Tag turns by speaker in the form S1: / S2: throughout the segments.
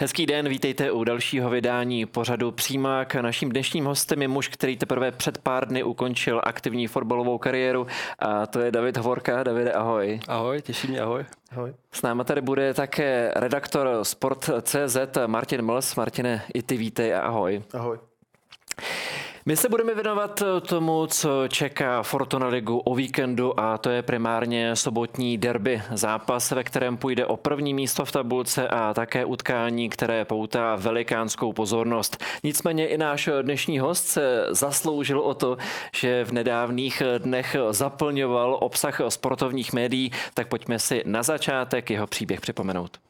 S1: Hezký den, vítejte u dalšího vydání pořadu Přímák. Naším dnešním hostem je muž, který teprve před pár dny ukončil aktivní fotbalovou kariéru a to je David Hovorka. Davide, ahoj.
S2: Ahoj, těší mě, ahoj.
S1: Ahoj. S náma tady bude také redaktor Sport.cz Martin Mls. Martine, i ty vítej a ahoj.
S3: Ahoj.
S1: My se budeme věnovat tomu, co čeká Fortuna Ligu o víkendu a to je primárně sobotní derby. Zápas, ve kterém půjde o první místo v tabulce a také utkání, které poutá velikánskou pozornost. Nicméně i náš dnešní host se zasloužil o to, že v nedávných dnech zaplňoval obsah sportovních médií, tak pojďme si na začátek jeho příběh připomenout.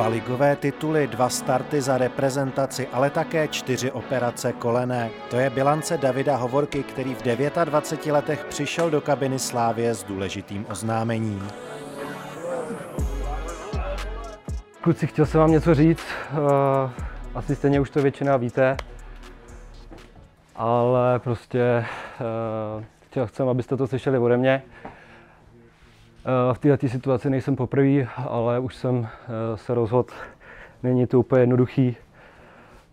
S3: Dva ligové tituly, dva starty za reprezentaci, ale také čtyři operace kolené. To je bilance Davida Hovorky, který v 29 letech přišel do kabiny Slávě s důležitým oznámením.
S2: Kluci, chtěl jsem vám něco říct. Eh, asi stejně už to většina víte. Ale prostě eh, chtěl jsem, abyste to slyšeli ode mě. Eh, v této situaci nejsem poprvé, ale už jsem eh, se rozhodl, není to úplně jednoduchý,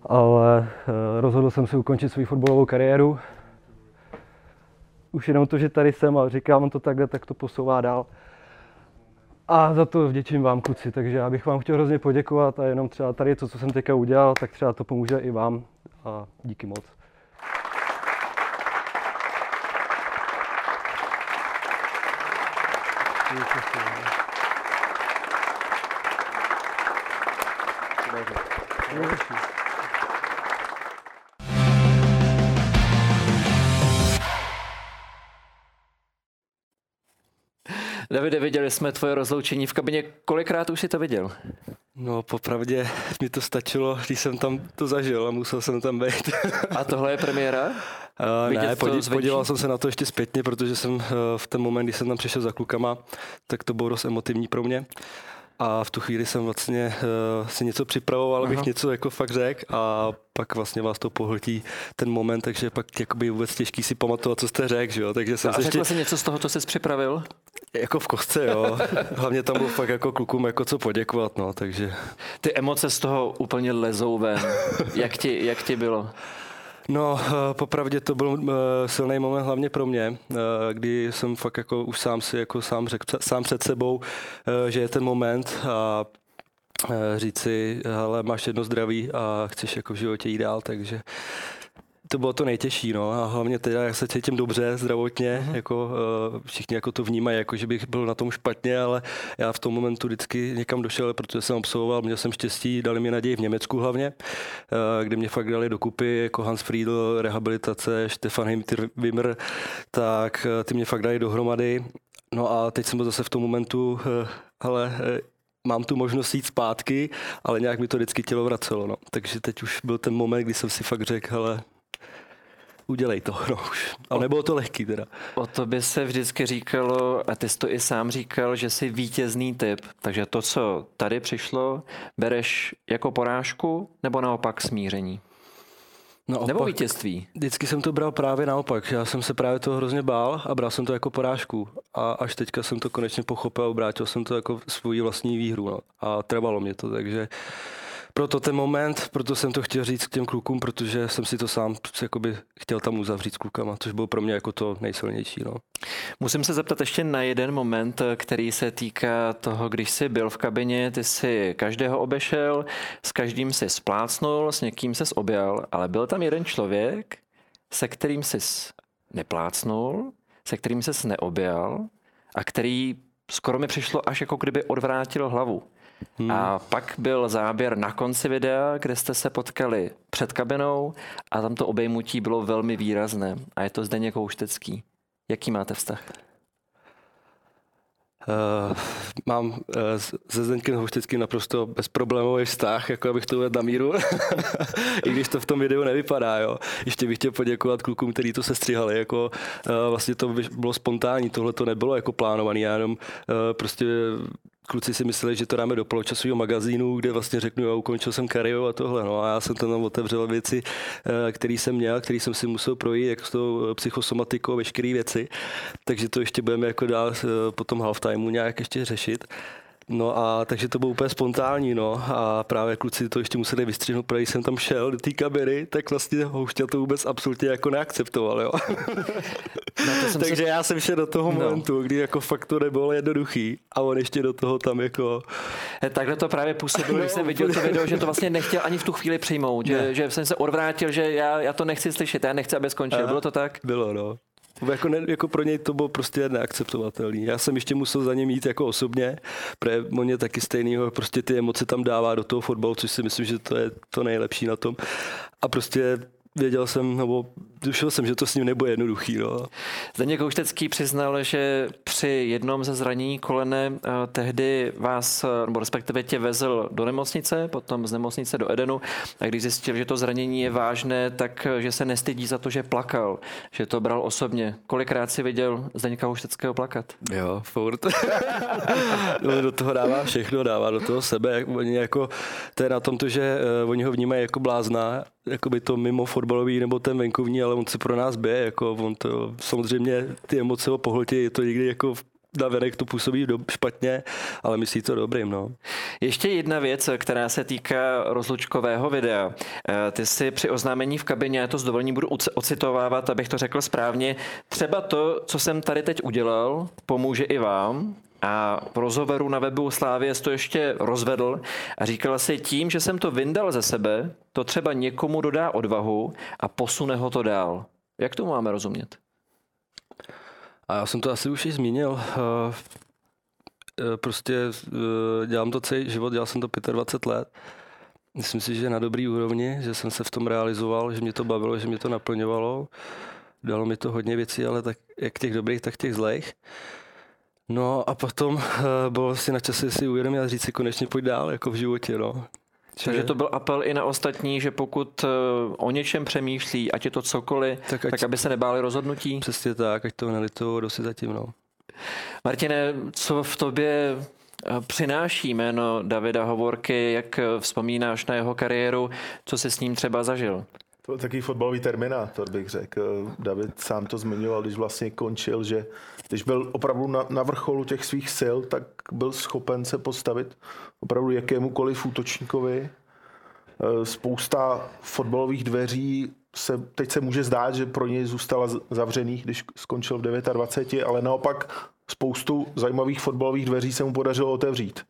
S2: ale eh, rozhodl jsem se ukončit svou fotbalovou kariéru. Už jenom to, že tady jsem a říkám to takhle, tak to posouvá dál. A za to vděčím vám, kluci, takže já bych vám chtěl hrozně poděkovat a jenom třeba tady to, co jsem teďka udělal, tak třeba to pomůže i vám a díky moc.
S1: Davide, viděli jsme tvoje rozloučení v kabině. Kolikrát už si to viděl?
S2: No, popravdě mi to stačilo, když jsem tam to zažil a musel jsem tam být.
S1: A tohle je premiéra?
S2: Uh, ne, podí, podíval jsem se na to ještě zpětně, protože jsem uh, v ten moment, kdy jsem tam přišel za klukama, tak to bylo dost emotivní pro mě. A v tu chvíli jsem vlastně uh, si něco připravoval, abych Aha. něco jako fakt řekl a pak vlastně vás to pohltí ten moment, takže pak jakoby vůbec těžký si pamatovat, co jste řekl, že jo. Takže jsem
S1: a řekl ještě... jsi něco z toho, co jsi připravil?
S2: Jako v kostce, jo. Hlavně tam bylo fakt jako klukům jako co poděkovat, no, takže...
S1: Ty emoce z toho úplně lezou ven. jak, ti, jak ti bylo?
S2: No, eh, popravdě to byl eh, silný moment hlavně pro mě, eh, kdy jsem fakt jako už sám si jako sám řekl, sám před sebou, že je ten moment a říci, ale máš jedno zdraví a chceš jako v životě jít dál, takže to bylo to nejtěžší, no a hlavně teda, jak se cítím dobře, zdravotně, uh-huh. jako uh, všichni jako to vnímají, jako že bych byl na tom špatně, ale já v tom momentu vždycky někam došel, protože jsem absolvoval, měl jsem štěstí, dali mi naději v Německu hlavně, uh, kde mě fakt dali dokupy, jako Hans Friedl, rehabilitace, Stefan Heimtir Wimmer, tak uh, ty mě fakt dali dohromady. No a teď jsem byl zase v tom momentu, uh, ale uh, mám tu možnost jít zpátky, ale nějak mi to vždycky tělo vracelo. No. Takže teď už byl ten moment, kdy jsem si fakt řekl, hele, udělej to. No, už. Ale nebylo to lehký teda.
S1: O to by se vždycky říkalo, a ty jsi to i sám říkal, že jsi vítězný typ. Takže to, co tady přišlo, bereš jako porážku nebo naopak smíření? No, Nebo vítězství?
S2: Vždycky jsem to bral právě naopak. Já jsem se právě toho hrozně bál a bral jsem to jako porážku. A až teďka jsem to konečně pochopil a obrátil jsem to jako svou vlastní výhru. No. A trvalo mě to, takže proto ten moment, proto jsem to chtěl říct k těm klukům, protože jsem si to sám jakoby, chtěl tam uzavřít s klukama, což bylo pro mě jako to nejsilnější. No.
S1: Musím se zeptat ještě na jeden moment, který se týká toho, když jsi byl v kabině, ty jsi každého obešel, s každým si splácnul, s někým se objal, ale byl tam jeden člověk, se kterým jsi neplácnul, se kterým jsi neobjal a který skoro mi přišlo až jako kdyby odvrátil hlavu. Hmm. A pak byl záběr na konci videa, kde jste se potkali před kabinou a tam to obejmutí bylo velmi výrazné. A je to Zdeněk Houštecký. Jaký máte vztah?
S2: Uh, mám uh, se Zdeňkem Houšteckým naprosto bezproblémový vztah, jako abych to uvedl na míru, i když to v tom videu nevypadá. Jo. Ještě bych chtěl poděkovat klukům, kteří to sestříhali. Jako, uh, vlastně to bylo spontánní, tohle to nebylo jako plánované, já jenom uh, prostě kluci si mysleli, že to dáme do poločasového magazínu, kde vlastně řeknu, já ukončil jsem kariéru a tohle. No a já jsem tam otevřel věci, eh, které jsem měl, které jsem si musel projít, jak s tou psychosomatikou a veškeré věci. Takže to ještě budeme jako dál po tom halftimeu nějak ještě řešit. No a takže to bylo úplně spontánní, no a právě kluci to ještě museli vystřihnout, protože jsem tam šel do té kamery, tak vlastně Houšťa to vůbec absolutně jako neakceptoval, jo. No, to jsem takže se... já jsem šel do toho no. momentu, kdy jako fakt to nebylo jednoduchý a on ještě do toho tam jako...
S1: He, takhle to právě působilo, když jsem viděl to video, že to vlastně nechtěl ani v tu chvíli přijmout, že, že jsem se odvrátil, že já, já to nechci slyšet, já nechci, aby skončil. Bylo to tak?
S2: Bylo, no. Jako, ne, jako pro něj to bylo prostě neakceptovatelné. Já jsem ještě musel za něm jít jako osobně, protože on je taky stejný, prostě ty emoce tam dává do toho fotbalu, což si myslím, že to je to nejlepší na tom. A prostě věděl jsem, nebo tušil jsem, že to s ním nebude jednoduchý. No.
S1: Zdeněk Kouštecký přiznal, že při jednom ze zranění kolene eh, tehdy vás, eh, nebo respektive tě vezl do nemocnice, potom z nemocnice do Edenu a když zjistil, že to zranění je vážné, tak eh, že se nestydí za to, že plakal, že to bral osobně. Kolikrát si viděl Zdeněka Koušteckého plakat?
S2: Jo, furt. no, do toho dává všechno, dává do toho sebe. Oni jako, to je na tom to, že oni ho vnímají jako blázna, jako by to mimo fotbalový nebo ten venkovní, ale on se pro nás bije, jako on to, samozřejmě ty emoce ho pohltí, je to někdy jako na venek to působí do, špatně, ale myslí to dobrým. No.
S1: Ještě jedna věc, která se týká rozlučkového videa. Eh, ty si při oznámení v kabině, já to s dovolením budu ocitovávat, abych to řekl správně, třeba to, co jsem tady teď udělal, pomůže i vám, a v rozhovoru na webu Slávě to ještě rozvedl a říkal si tím, že jsem to vyndal ze sebe, to třeba někomu dodá odvahu a posune ho to dál. Jak to máme rozumět?
S2: A já jsem to asi už i zmínil. Eh, eh, prostě eh, dělám to celý život, dělal jsem to 25 let. Myslím si, že na dobrý úrovni, že jsem se v tom realizoval, že mě to bavilo, že mě to naplňovalo. Dalo mi to hodně věcí, ale tak jak těch dobrých, tak těch zlejch. No a potom uh, bylo si na čase si uvědomit a říct si konečně pojď dál jako v životě. No.
S1: Takže to byl apel i na ostatní, že pokud uh, o něčem přemýšlí, ať je to cokoliv, tak, ať, tak aby se nebáli rozhodnutí?
S2: Přesně tak, ať to nelitou, kdo si zatím. No.
S1: Martine, co v tobě eh, přináší jméno Davida Hovorky, jak vzpomínáš na jeho kariéru, co jsi s ním třeba zažil?
S4: To byl takový fotbalový terminátor, bych řekl. David sám to zmiňoval, když vlastně končil, že když byl opravdu na, na vrcholu těch svých sil, tak byl schopen se postavit opravdu jakémukoliv útočníkovi. E, spousta fotbalových dveří se, teď se může zdát, že pro něj zůstala zavřených, když skončil v 29, ale naopak spoustu zajímavých fotbalových dveří se mu podařilo otevřít.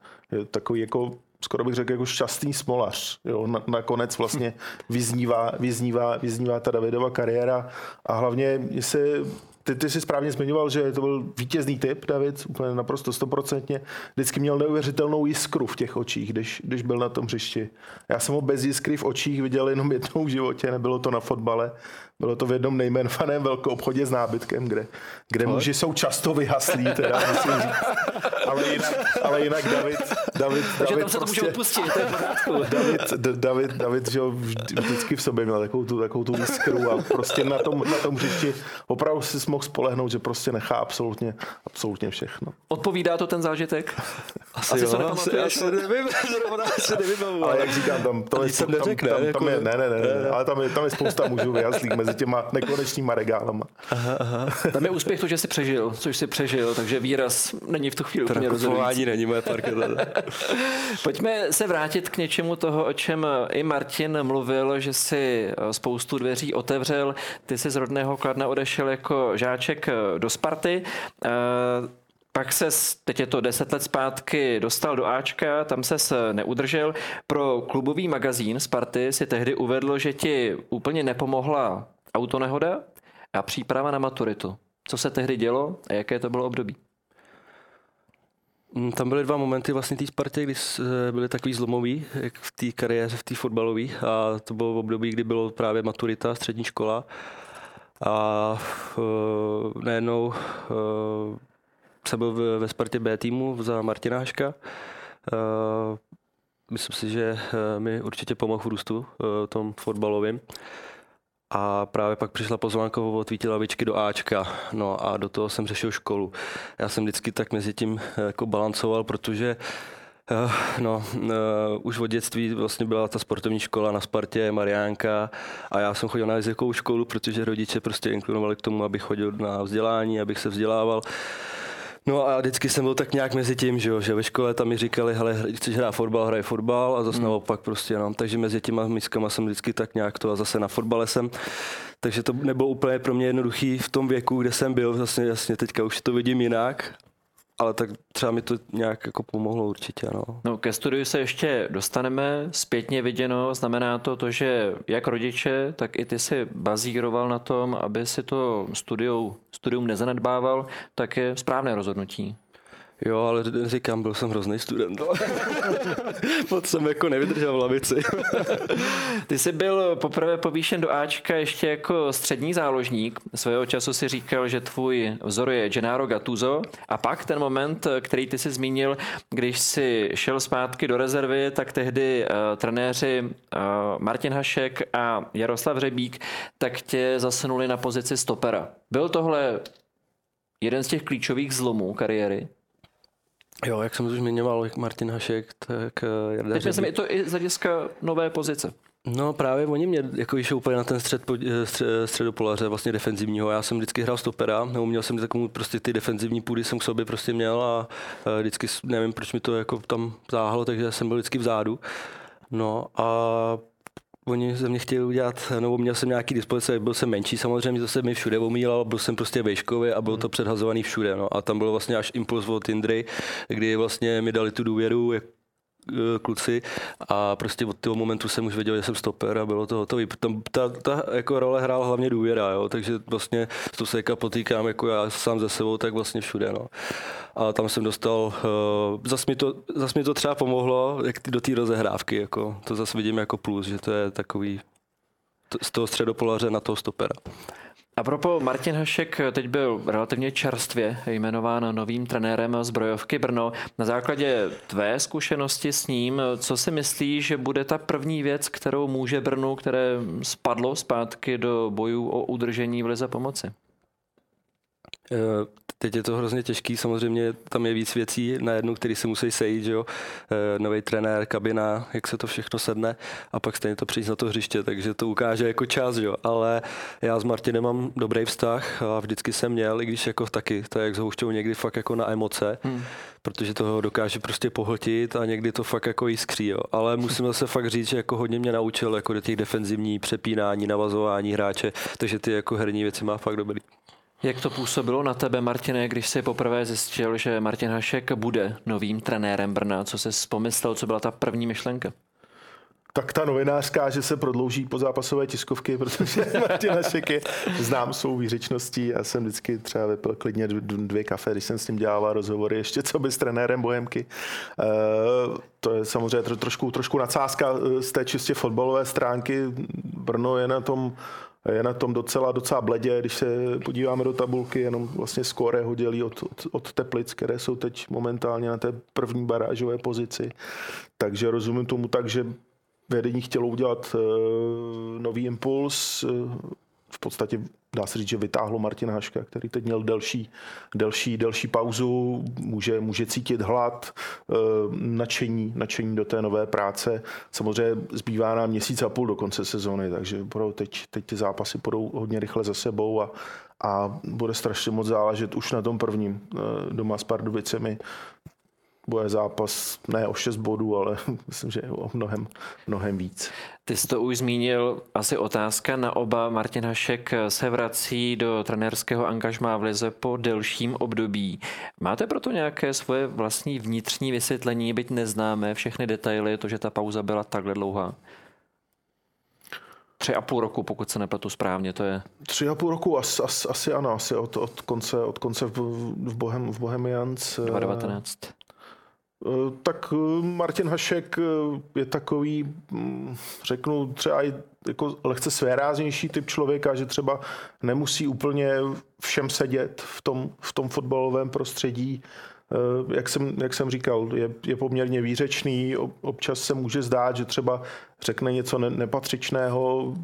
S4: Takový jako skoro bych řekl jako šťastný smolař. Jo, na, nakonec vlastně vyznívá, vyznívá, vyznívá ta Davidova kariéra a hlavně se ty, ty jsi správně zmiňoval, že to byl vítězný typ, David, úplně naprosto stoprocentně. Vždycky měl neuvěřitelnou jiskru v těch očích, když, když byl na tom hřišti. Já jsem ho bez jiskry v očích viděl jenom jednou v životě, nebylo to na fotbale, bylo to v jednom nejmenovaném velkou obchodě s nábytkem, kde, kde muži jsou často vyhaslí, teda musím říct. Ale jinak, ale jinak David, David,
S1: Takže David tam se prostě, to může prostě- odpustit, to je
S4: David, David, David, že vždycky v sobě měl takovou tu, takovou tu jiskru a prostě na tom, na tom hřišti opravdu si mohl spolehnout, že prostě nechá absolutně, absolutně všechno.
S1: Odpovídá to ten zážitek?
S2: Asi, asi jo, se asi, asi nevím, zrovna asi nevím.
S4: Ale jak říkám, tam, to je, tam, tam, tam, jako... tam, je, ne, ne, ne, ne, ale tam je, tam je spousta mužů vyjaslých mezi těma nekonečnýma regálama.
S1: Aha, aha. Tam je úspěch to, že jsi přežil, což jsi přežil, takže výraz není v tu chvíli úplně rozhodující.
S2: není moje parketa.
S1: Pojďme se vrátit k něčemu toho, o čem i Martin mluvil, že si spoustu dveří otevřel. Ty jsi z rodného Kladna odešel jako žáček do Sparty. Pak se, teď je to deset let zpátky, dostal do Ačka, tam se neudržel. Pro klubový magazín Sparty si tehdy uvedl, že ti úplně nepomohla autonehoda a příprava na maturitu. Co se tehdy dělo a jaké to bylo období?
S2: Mm, tam byly dva momenty vlastně té Spartě, kdy eh, byly takový zlomový, jak v té kariéře, v té fotbalové. A to bylo v období, kdy bylo právě maturita, střední škola. A uh, najednou uh, jsem byl ve Spartě B týmu za Martináška. Uh, myslím si, že mi určitě pomohl v růstu uh, tom fotbalovým. A právě pak přišla pozvánka od Víti Lavičky do Ačka, no a do toho jsem řešil školu. Já jsem vždycky tak mezi tím jako balancoval, protože Uh, no, uh, už od dětství vlastně byla ta sportovní škola na Spartě, Mariánka a já jsem chodil na jazykovou školu, protože rodiče prostě inklinovali k tomu, abych chodil na vzdělání, abych se vzdělával. No a vždycky jsem byl tak nějak mezi tím, že, jo, že ve škole tam mi říkali, hele, chceš hrát fotbal, hraj fotbal a zase hmm. naopak prostě, no. Takže mezi těma mískama jsem vždycky tak nějak to a zase na fotbale jsem. Takže to nebylo úplně pro mě jednoduchý v tom věku, kde jsem byl, vlastně jasně teďka už to vidím jinak, ale tak třeba mi to nějak jako pomohlo určitě. No.
S1: no ke studiu se ještě dostaneme. Zpětně viděno znamená to to, že jak rodiče, tak i ty si bazíroval na tom, aby si to studium, studium nezanedbával, tak je správné rozhodnutí.
S2: Jo, ale říkám, byl jsem hrozný student. Moc jsem jako nevydržel v lavici.
S1: Ty jsi byl poprvé povýšen do Ačka ještě jako střední záložník. Svého času si říkal, že tvůj vzor je Gennaro Gattuso. A pak ten moment, který ty si zmínil, když si šel zpátky do rezervy, tak tehdy uh, trenéři uh, Martin Hašek a Jaroslav Řebík tak tě zasunuli na pozici stopera. Byl tohle jeden z těch klíčových zlomů kariéry?
S2: Jo, jak jsem už zmiňoval, jak Martin Hašek, tak eh,
S1: Jarda Teď myslím, je to i z hlediska nové pozice.
S2: No právě oni mě jako išou úplně na ten střed, eh, střed, středopolaře, vlastně defenzivního. Já jsem vždycky hrál stopera, neuměl jsem takovou prostě ty defenzivní půdy jsem k sobě prostě měl a eh, vždycky nevím, proč mi to jako tam záhlo, takže jsem byl vždycky vzadu. No a Oni ze mě chtěli udělat, nebo měl jsem nějaký dispozice, byl jsem menší samozřejmě, to se mi všude omílal, byl jsem prostě vejškový a bylo to předhazovaný všude. No. A tam byl vlastně až impuls od Indry, kdy vlastně mi dali tu důvěru, jak kluci a prostě od toho momentu jsem už věděl, že jsem stoper a bylo to hotové. Tam ta, ta jako role hrála hlavně důvěra, jo? takže vlastně s tou se potýkám jako já sám ze sebou, tak vlastně všude. No. A tam jsem dostal, uh, zas, mi to, zas mi to třeba pomohlo jak do té rozehrávky, jako, to zase vidím jako plus, že to je takový z toho středopolaře na toho stopera.
S1: A propo Martin Hašek teď byl relativně čerstvě jmenován novým trenérem zbrojovky Brno. Na základě tvé zkušenosti s ním, co si myslíš, že bude ta první věc, kterou může Brnu, které spadlo zpátky do bojů o udržení v lize pomoci?
S2: Eh, teď je to hrozně těžký, samozřejmě tam je víc věcí na jednu, který se musí sejít, že jo? Eh, nový trenér, kabina, jak se to všechno sedne a pak stejně to přijít na to hřiště, takže to ukáže jako čas, jo? ale já s Martinem mám dobrý vztah a vždycky jsem měl, i když jako taky, to je jak s někdy fakt jako na emoce, hmm. protože toho dokáže prostě pohltit a někdy to fakt jako jiskří, jo? ale musím zase fakt říct, že jako hodně mě naučil jako do těch defenzivní přepínání, navazování hráče, takže ty jako herní věci má fakt dobrý.
S1: Jak to působilo na tebe, Martine, když jsi poprvé zjistil, že Martin Hašek bude novým trenérem Brna? Co jsi pomyslel, co byla ta první myšlenka?
S4: tak ta novinářská, že se prodlouží po zápasové tiskovky, protože Martin Hašek je znám svou výřečností. Já jsem vždycky třeba vypil klidně dvě kafe, když jsem s ním dělával rozhovory, ještě co by s trenérem Bohemky. Uh, to je samozřejmě trošku, trošku nadsázka eh, z té čistě fotbalové stránky. Brno je na tom je na tom docela, docela bledě, když se podíváme do tabulky, jenom vlastně skóre ho dělí od, od, od Teplic, které jsou teď momentálně na té první barážové pozici. Takže rozumím tomu tak, že vedení chtělo udělat uh, nový impuls, uh, v podstatě dá se říct, že vytáhlo Martina Haška, který teď měl delší, delší, delší pauzu, může, může cítit hlad, eh, nadšení, nadšení do té nové práce. Samozřejmě zbývá nám měsíc a půl do konce sezóny, takže teď, teď ty zápasy půjdou hodně rychle za sebou a, a bude strašně moc záležet už na tom prvním eh, doma s Pardubicemi bude zápas ne o 6 bodů, ale myslím, že o mnohem, mnohem víc.
S1: Ty jsi to už zmínil, asi otázka na oba. Martin Hašek se vrací do trenérského angažmá v Lize po delším období. Máte proto nějaké svoje vlastní vnitřní vysvětlení, byť neznáme všechny detaily, to, že ta pauza byla takhle dlouhá? Tři a půl roku, pokud se nepletu správně, to je.
S4: Tři a půl roku, asi, asi, asi ano, asi od, od konce, od konce v, v, Bohem, v Bohemians.
S1: 2019.
S4: Eh, tak eh, Martin Hašek eh, je takový, hm, řeknu, třeba i jako lehce svéráznější typ člověka, že třeba nemusí úplně všem sedět v tom, v tom fotbalovém prostředí. Jak jsem, jak jsem říkal, je, je poměrně výřečný, občas se může zdát, že třeba řekne něco nepatřičného,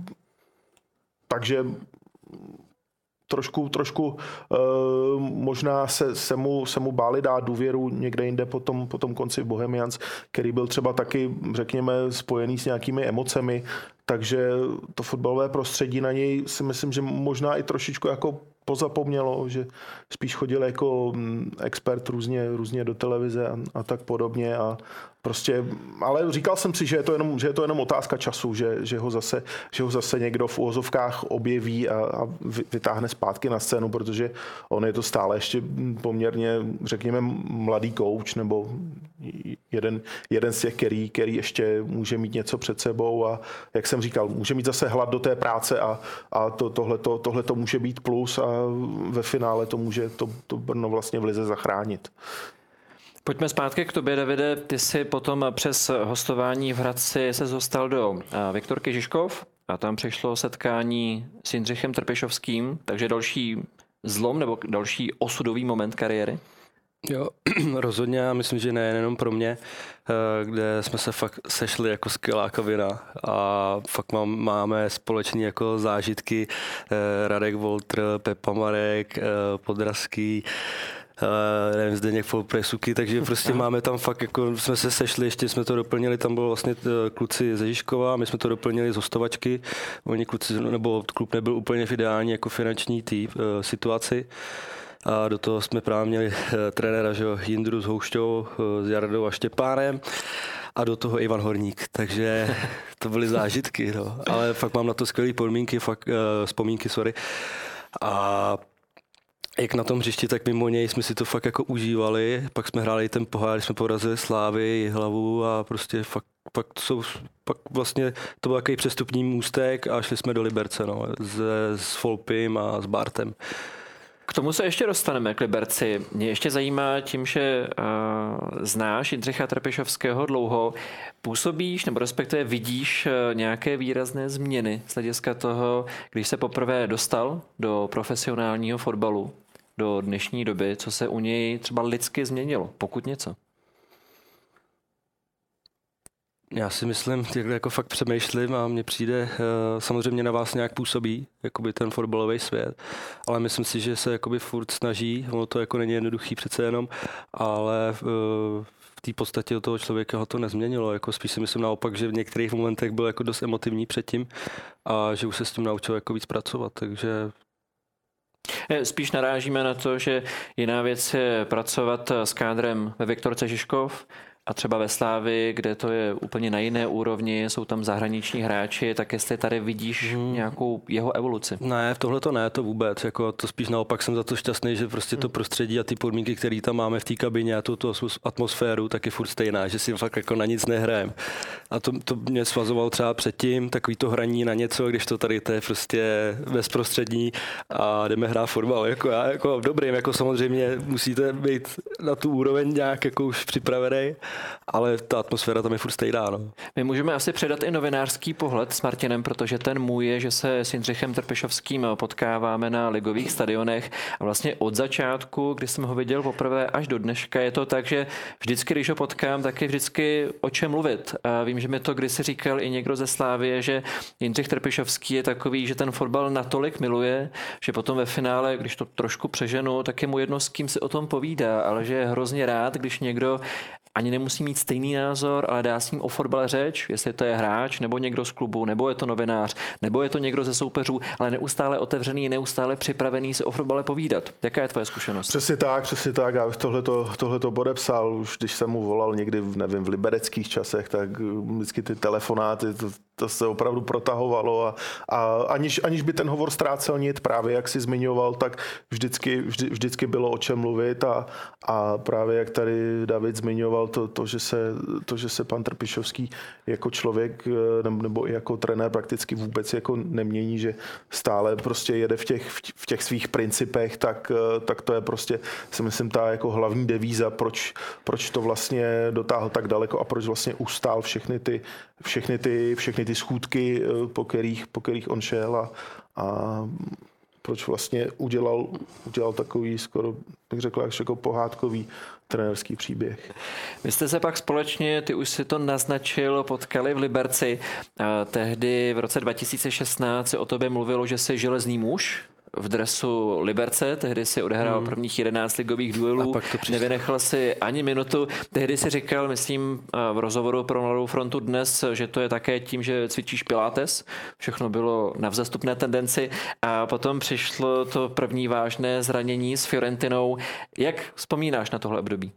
S4: takže trošku, trošku uh, možná se, se, mu, se mu báli dát důvěru někde jinde po tom, po tom konci v Bohemians, který byl třeba taky, řekněme, spojený s nějakými emocemi, takže to fotbalové prostředí na něj si myslím, že možná i trošičku jako pozapomnělo, že spíš chodil jako mm, expert různě, různě do televize a, a tak podobně a prostě, ale říkal jsem si, že je to jenom, že je to jenom otázka času, že, že, ho zase, že ho zase někdo v úvozovkách objeví a, a vytáhne zpátky na scénu, protože on je to stále ještě poměrně, řekněme, mladý kouč nebo jeden, jeden z těch, který, který ještě může mít něco před sebou a jak jsem říkal, může mít zase hlad do té práce a, a to, tohle, to, tohle to může být plus a ve finále to může to, to Brno vlastně v Lize zachránit.
S1: Pojďme zpátky k tobě, Davide. Ty jsi potom přes hostování v Hradci se dostal do Viktorky Žižkov a tam přišlo setkání s Jindřichem Trpešovským, takže další zlom nebo další osudový moment kariéry?
S2: Jo, rozhodně, já myslím, že nejenom pro mě, eh, kde jsme se fakt sešli jako skvělá kavina a fakt mám, máme společné jako zážitky eh, Radek Voltr, Pepa Marek, eh, Podrazský, uh, nevím, Zdeněk Presuky, takže prostě máme tam fakt, jako jsme se sešli, ještě jsme to doplnili, tam bylo vlastně kluci ze Žižkova, my jsme to doplnili z hostovačky, oni kluci, nebo klub nebyl úplně v ideální jako finanční tý, uh, situaci, a do toho jsme právě měli uh, trenéra, že Jindru s Houšťou, uh, s Jardou a Štěpánem a do toho Ivan Horník, takže to byly zážitky, no. ale fakt mám na to skvělé podmínky, fakt, uh, vzpomínky, sorry. A jak na tom hřišti, tak mimo něj jsme si to fakt jako užívali. Pak jsme hráli ten pohár, jsme porazili Slávy, hlavu a prostě fakt, pak, jsou, pak vlastně to byl takový přestupní můstek a šli jsme do Liberce no, s, s Folpim a s Bartem.
S1: K tomu se ještě dostaneme, k Liberci. Mě ještě zajímá tím, že uh, znáš Jindřicha Trpišovského dlouho. Působíš nebo respektive vidíš uh, nějaké výrazné změny z hlediska toho, když se poprvé dostal do profesionálního fotbalu? Do dnešní doby, co se u něj třeba lidsky změnilo, pokud něco?
S2: Já si myslím, jak jako fakt přemýšlím a mně přijde, eh, samozřejmě na vás nějak působí, jakoby ten fotbalový svět, ale myslím si, že se jakoby furt snaží, ono to jako není jednoduchý přece jenom, ale v, eh, v té podstatě od toho člověka ho to nezměnilo, jako spíš si myslím naopak, že v některých momentech byl jako dost emotivní předtím a že už se s tím naučil jako víc pracovat, takže
S1: spíš narážíme na to, že jiná věc je pracovat s kádrem ve Viktorce Žižkov a třeba ve Slávi, kde to je úplně na jiné úrovni, jsou tam zahraniční hráči, tak jestli tady vidíš hmm. nějakou jeho evoluci?
S2: Ne, v tohle to ne, to vůbec. Jako to spíš naopak jsem za to šťastný, že prostě to hmm. prostředí a ty podmínky, které tam máme v té kabině a tu, tu atmosféru, tak je furt stejná, že si fakt jako na nic nehrajem. A to, to mě svazoval třeba předtím, takový to hraní na něco, když to tady to je prostě bezprostřední a jdeme hrát fotbal. Jako já, jako dobrým, jako samozřejmě musíte být na tu úroveň nějak jako už připravený ale ta atmosféra tam je furt stejná. No.
S1: My můžeme asi předat i novinářský pohled s Martinem, protože ten můj je, že se s Jindřichem Trpešovským potkáváme na ligových stadionech a vlastně od začátku, kdy jsem ho viděl poprvé až do dneška, je to tak, že vždycky, když ho potkám, tak je vždycky o čem mluvit. A vím, že mi to kdysi říkal i někdo ze Slávie, že Jindřich Trpešovský je takový, že ten fotbal natolik miluje, že potom ve finále, když to trošku přeženu, tak je mu jedno, s kým si o tom povídá, ale že je hrozně rád, když někdo ani nemusí mít stejný názor, ale dá s ním o fotbale řeč, jestli to je hráč, nebo někdo z klubu, nebo je to novinář, nebo je to někdo ze soupeřů, ale neustále otevřený, neustále připravený se o fotbale povídat. Jaká je tvoje zkušenost?
S4: Přesně tak, přesně tak. Já bych tohleto, tohleto podepsal, už když jsem mu volal někdy, nevím, v libereckých časech, tak vždycky ty telefonáty, to, to se opravdu protahovalo a, a aniž, aniž by ten hovor ztrácel nit, právě jak si zmiňoval, tak vždycky, vždy, vždycky bylo o čem mluvit a, a právě jak tady David zmiňoval to, to, že se, to, že se pan Trpišovský jako člověk eh, nebo i jako trenér prakticky vůbec jako nemění, že stále prostě jede v těch, v těch svých principech, tak, eh, tak to je prostě si myslím ta jako hlavní devíza, proč, proč to vlastně dotáhl tak daleko a proč vlastně ustál všechny ty, všechny ty, všechny ty schůdky, eh, po kterých, po kterých on šel a, a proč vlastně udělal, udělal takový skoro bych řekl, až jako pohádkový trenérský příběh.
S1: Vy jste se pak společně, ty už si to naznačil, potkali v Liberci. A tehdy v roce 2016 se o tobě mluvilo, že jsi železný muž, v dresu Liberce, tehdy si odehrál hmm. prvních 11 ligových duelů, nevynechal si ani minutu. Tehdy si říkal, myslím, v rozhovoru pro Mladou frontu dnes, že to je také tím, že cvičíš pilates. Všechno bylo na vzastupné tendenci. A potom přišlo to první vážné zranění s Fiorentinou. Jak vzpomínáš na tohle období?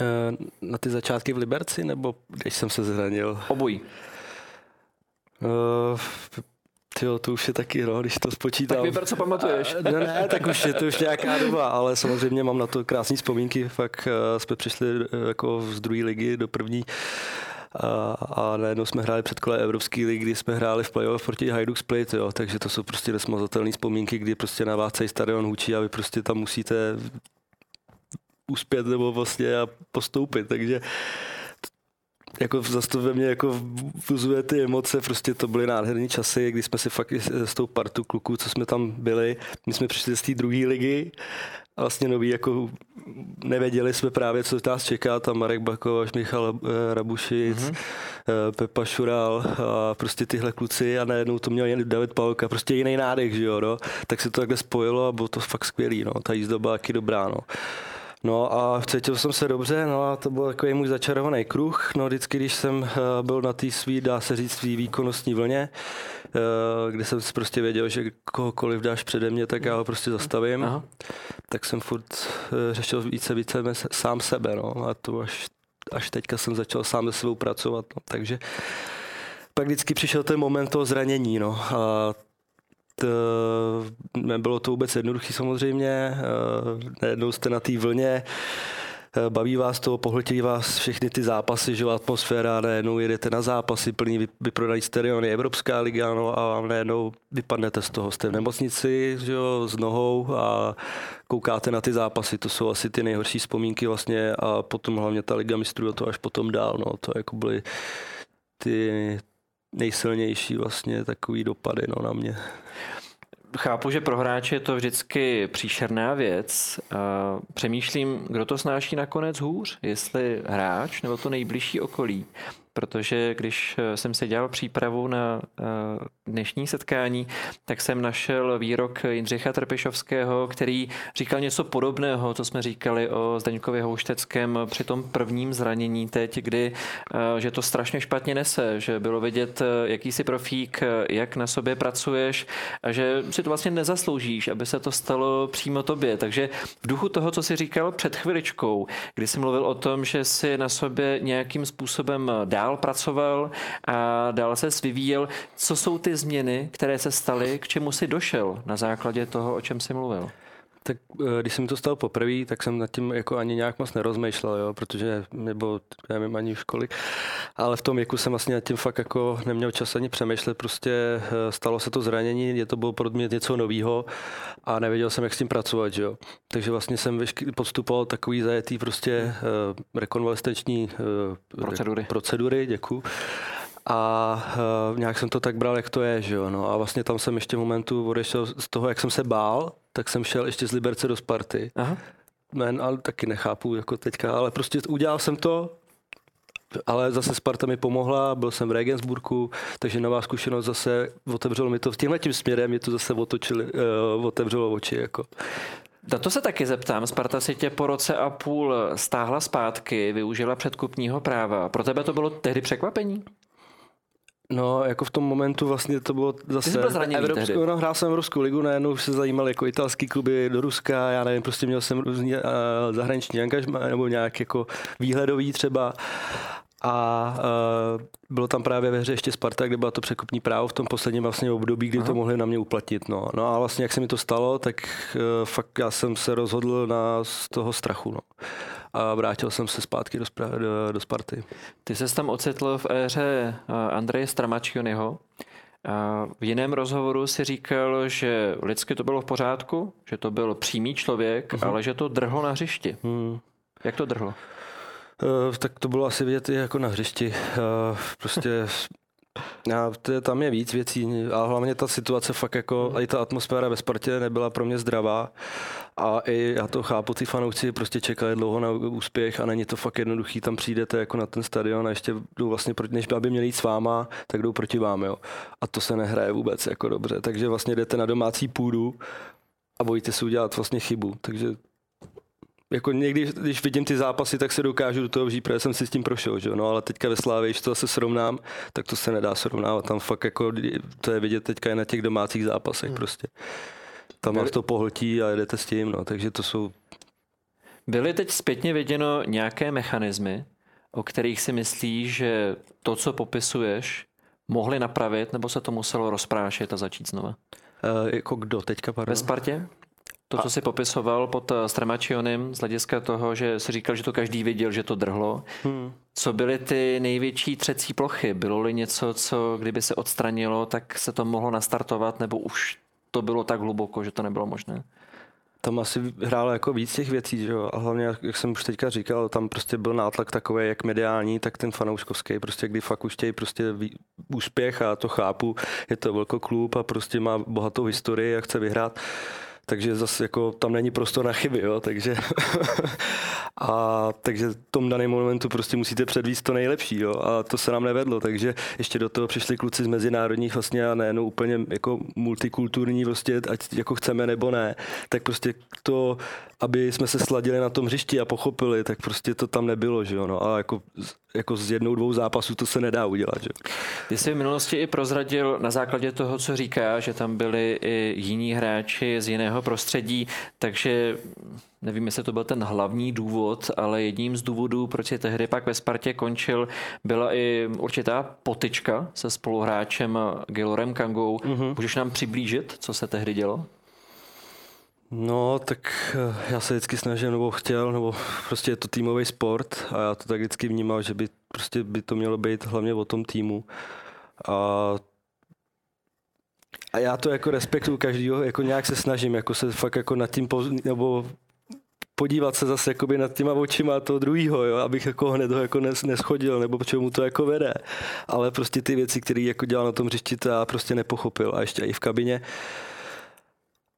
S2: Eh, na ty začátky v Liberci, nebo když jsem se zranil?
S1: Obojí.
S2: Uh, Jo, to už je taky rok, když to spočítám.
S1: Tak vyber, co pamatuješ.
S2: Ne, ne, tak už je to už nějaká doba, ale samozřejmě mám na to krásné vzpomínky. Fakt uh, jsme přišli uh, jako z druhé ligy do první a, a najednou jsme hráli před kole Evropské ligy, kdy jsme hráli v playoff proti Hajduk Split, jo, takže to jsou prostě nesmazatelné vzpomínky, kdy prostě na vás celý stadion hučí a vy prostě tam musíte uspět nebo vlastně a postoupit, takže jako zase to ve mně jako vuzuje ty emoce, prostě to byly nádherné časy, kdy jsme si fakt s tou partu kluků, co jsme tam byli, my jsme přišli z té druhé ligy a vlastně nový, jako nevěděli jsme právě, co nás čeká, tam Marek Bakoš, Michal eh, Rabušic, mm-hmm. Pepa Šural a prostě tyhle kluci a najednou to měl jen David Palka, prostě jiný nádech, že jo, no? tak se to takhle spojilo a bylo to fakt skvělý, no, ta jízda byla taky dobrá, no. No a cítil jsem se dobře, no a to byl takový můj začarovaný kruh. No vždycky, když jsem eh, byl na té svý, dá se říct, svý výkonnostní vlně, eh, kde jsem si prostě věděl, že kohokoliv dáš přede mě, tak já ho prostě zastavím, Aha. tak jsem furt eh, řešil více, více sám sebe, no a to až, až teďka jsem začal sám se sebou pracovat, no. takže pak vždycky přišel ten moment toho zranění, no a nebylo to vůbec jednoduché samozřejmě, eh, najednou jste na té vlně, eh, baví vás to, pohltí vás všechny ty zápasy, že atmosféra, najednou jedete na zápasy, plný vyprodaný stadiony, Evropská liga, no a najednou vypadnete z toho, jste v nemocnici, že jo, s nohou a koukáte na ty zápasy, to jsou asi ty nejhorší vzpomínky vlastně a potom hlavně ta liga mistrů to až potom dál, no, to jako byly ty, nejsilnější vlastně takový dopady no, na mě.
S1: Chápu, že pro hráče je to vždycky příšerná věc. Přemýšlím, kdo to snáší nakonec hůř, jestli hráč nebo to nejbližší okolí protože když eh, jsem se dělal přípravu na eh, dnešní setkání, tak jsem našel výrok Jindřicha Trpišovského, který říkal něco podobného, co jsme říkali o Zdeňkovi Houšteckém při tom prvním zranění teď, kdy eh, že to strašně špatně nese, že bylo vidět, jaký jsi profík, jak na sobě pracuješ a že si to vlastně nezasloužíš, aby se to stalo přímo tobě. Takže v duchu toho, co jsi říkal před chviličkou, kdy jsi mluvil o tom, že si na sobě nějakým způsobem dá dál pracoval a dál se vyvíjel. Co jsou ty změny, které se staly, k čemu si došel na základě toho, o čem jsi mluvil?
S2: Tak eh, když jsem to stalo poprvé, tak jsem nad tím jako ani nějak moc nerozmýšlel, jo, protože nebo nevím ani v školy, ale v tom věku jsem vlastně nad tím fakt jako neměl čas ani přemýšlet, prostě eh, stalo se to zranění, je to bylo pro mě něco nového a nevěděl jsem, jak s tím pracovat, jo. Takže vlastně jsem podstupoval takový zajetý prostě uh, rekonvalescenční
S1: uh, procedury.
S2: procedury, děkuji a uh, nějak jsem to tak bral, jak to je, že jo, no a vlastně tam jsem ještě momentu odešel z toho, jak jsem se bál, tak jsem šel ještě z Liberce do Sparty. Aha. Men, ale taky nechápu jako teďka, ale prostě udělal jsem to, ale zase Sparta mi pomohla, byl jsem v Regensburgu, takže nová zkušenost zase otevřelo mi to, v tímhle tím směrem mě to zase otočili, uh, otevřelo oči. Jako.
S1: Na to se taky zeptám. Sparta si tě po roce a půl stáhla zpátky, využila předkupního práva. Pro tebe to bylo tehdy překvapení?
S2: No, jako v tom momentu vlastně to bylo zase
S1: Evropskou,
S2: no, hrál jsem Evropskou ligu, najednou už se zajímal jako italský kluby do Ruska, já nevím, prostě měl jsem různý uh, zahraniční angažma, nebo nějak jako výhledový třeba a uh, bylo tam právě ve hře ještě Sparta, kde byla to překupní právo v tom posledním vlastně období, kdy Aha. to mohli na mě uplatnit. No. no a vlastně jak se mi to stalo, tak uh, fakt já jsem se rozhodl na z toho strachu. No a vrátil jsem se zpátky do, do, do Sparty.
S1: Ty se tam ocitl v éře eh, Andreje Stramačionyho. V jiném rozhovoru si říkal, že lidsky to bylo v pořádku, že to byl přímý člověk, uh-huh. ale že to drhlo na hřišti. Hmm. Jak to drhlo?
S2: Uh, tak to bylo asi vidět i jako na hřišti. Uh, prostě A to je, tam je víc věcí a hlavně ta situace fakt jako, hmm. i ta atmosféra ve Spartě nebyla pro mě zdravá a i já to chápu, ty fanoušci prostě čekali dlouho na úspěch a není to fakt jednoduchý, tam přijdete jako na ten stadion a ještě jdou vlastně, proti, než aby měli jít s váma, tak jdou proti vám, jo. A to se nehraje vůbec jako dobře, takže vlastně jdete na domácí půdu a bojíte se udělat vlastně chybu, takže jako někdy, když vidím ty zápasy, tak se dokážu do toho vžít, protože jsem si s tím prošel, že? No, ale teďka ve Slávě, když to zase srovnám, tak to se nedá srovnávat. Tam fakt jako, to je vidět teďka i na těch domácích zápasech hmm. prostě. Tam vás to pohltí a jedete s tím, no, takže to jsou...
S1: Byly teď zpětně viděno nějaké mechanismy, o kterých si myslíš, že to, co popisuješ, mohli napravit, nebo se to muselo rozprášet a začít znova?
S2: Uh, jako kdo teďka, pardon?
S1: Ve Spartě? To, co si popisoval pod eh, Stramačionem z hlediska toho, že si říkal, že to každý viděl, že to drhlo. Hmm. Co byly ty největší třecí plochy? Bylo-li něco, co kdyby se odstranilo, tak se to mohlo nastartovat, nebo už to bylo tak hluboko, že to nebylo možné?
S2: Tam asi hrálo jako víc těch věcí, že jo? A hlavně, jak jsem už teďka říkal, tam prostě byl nátlak takový, jak mediální, tak ten fanouškovský, prostě kdy fakt už chtějí prostě úspěch a to chápu, je to velký klub a prostě má bohatou historii a chce vyhrát takže zase jako tam není prostor na chyby, jo, takže a takže v tom daném momentu prostě musíte předvíst to nejlepší, jo, a to se nám nevedlo, takže ještě do toho přišli kluci z mezinárodních vlastně a nejenom úplně jako multikulturní prostě, ať jako chceme nebo ne, tak prostě to, aby jsme se sladili na tom hřišti a pochopili, tak prostě to tam nebylo, že jo, no, a jako jako z jednou, dvou zápasů to se nedá udělat. Že?
S1: Ty jsi v minulosti i prozradil na základě toho, co říká, že tam byli i jiní hráči z jiného prostředí, takže nevím, jestli to byl ten hlavní důvod, ale jedním z důvodů, proč je tehdy pak ve Spartě končil, byla i určitá potyčka se spoluhráčem Gilorem Kangou. Mm-hmm. Můžeš nám přiblížit, co se tehdy dělo?
S2: No, tak eh, já se vždycky snažím, nebo chtěl, nebo prostě je to týmový sport a já to tak vždycky vnímal, že by prostě by to mělo být hlavně o tom týmu. A a já to jako respektuju každýho, jako nějak se snažím, jako se fakt jako nad tím, poz, nebo podívat se zase jakoby nad těma očima toho druhého, jo, abych jako hned ho jako nes, neschodil, nebo k čemu to jako vede. Ale prostě ty věci, které jako dělal na tom hřišti, to já prostě nepochopil. A ještě i v kabině,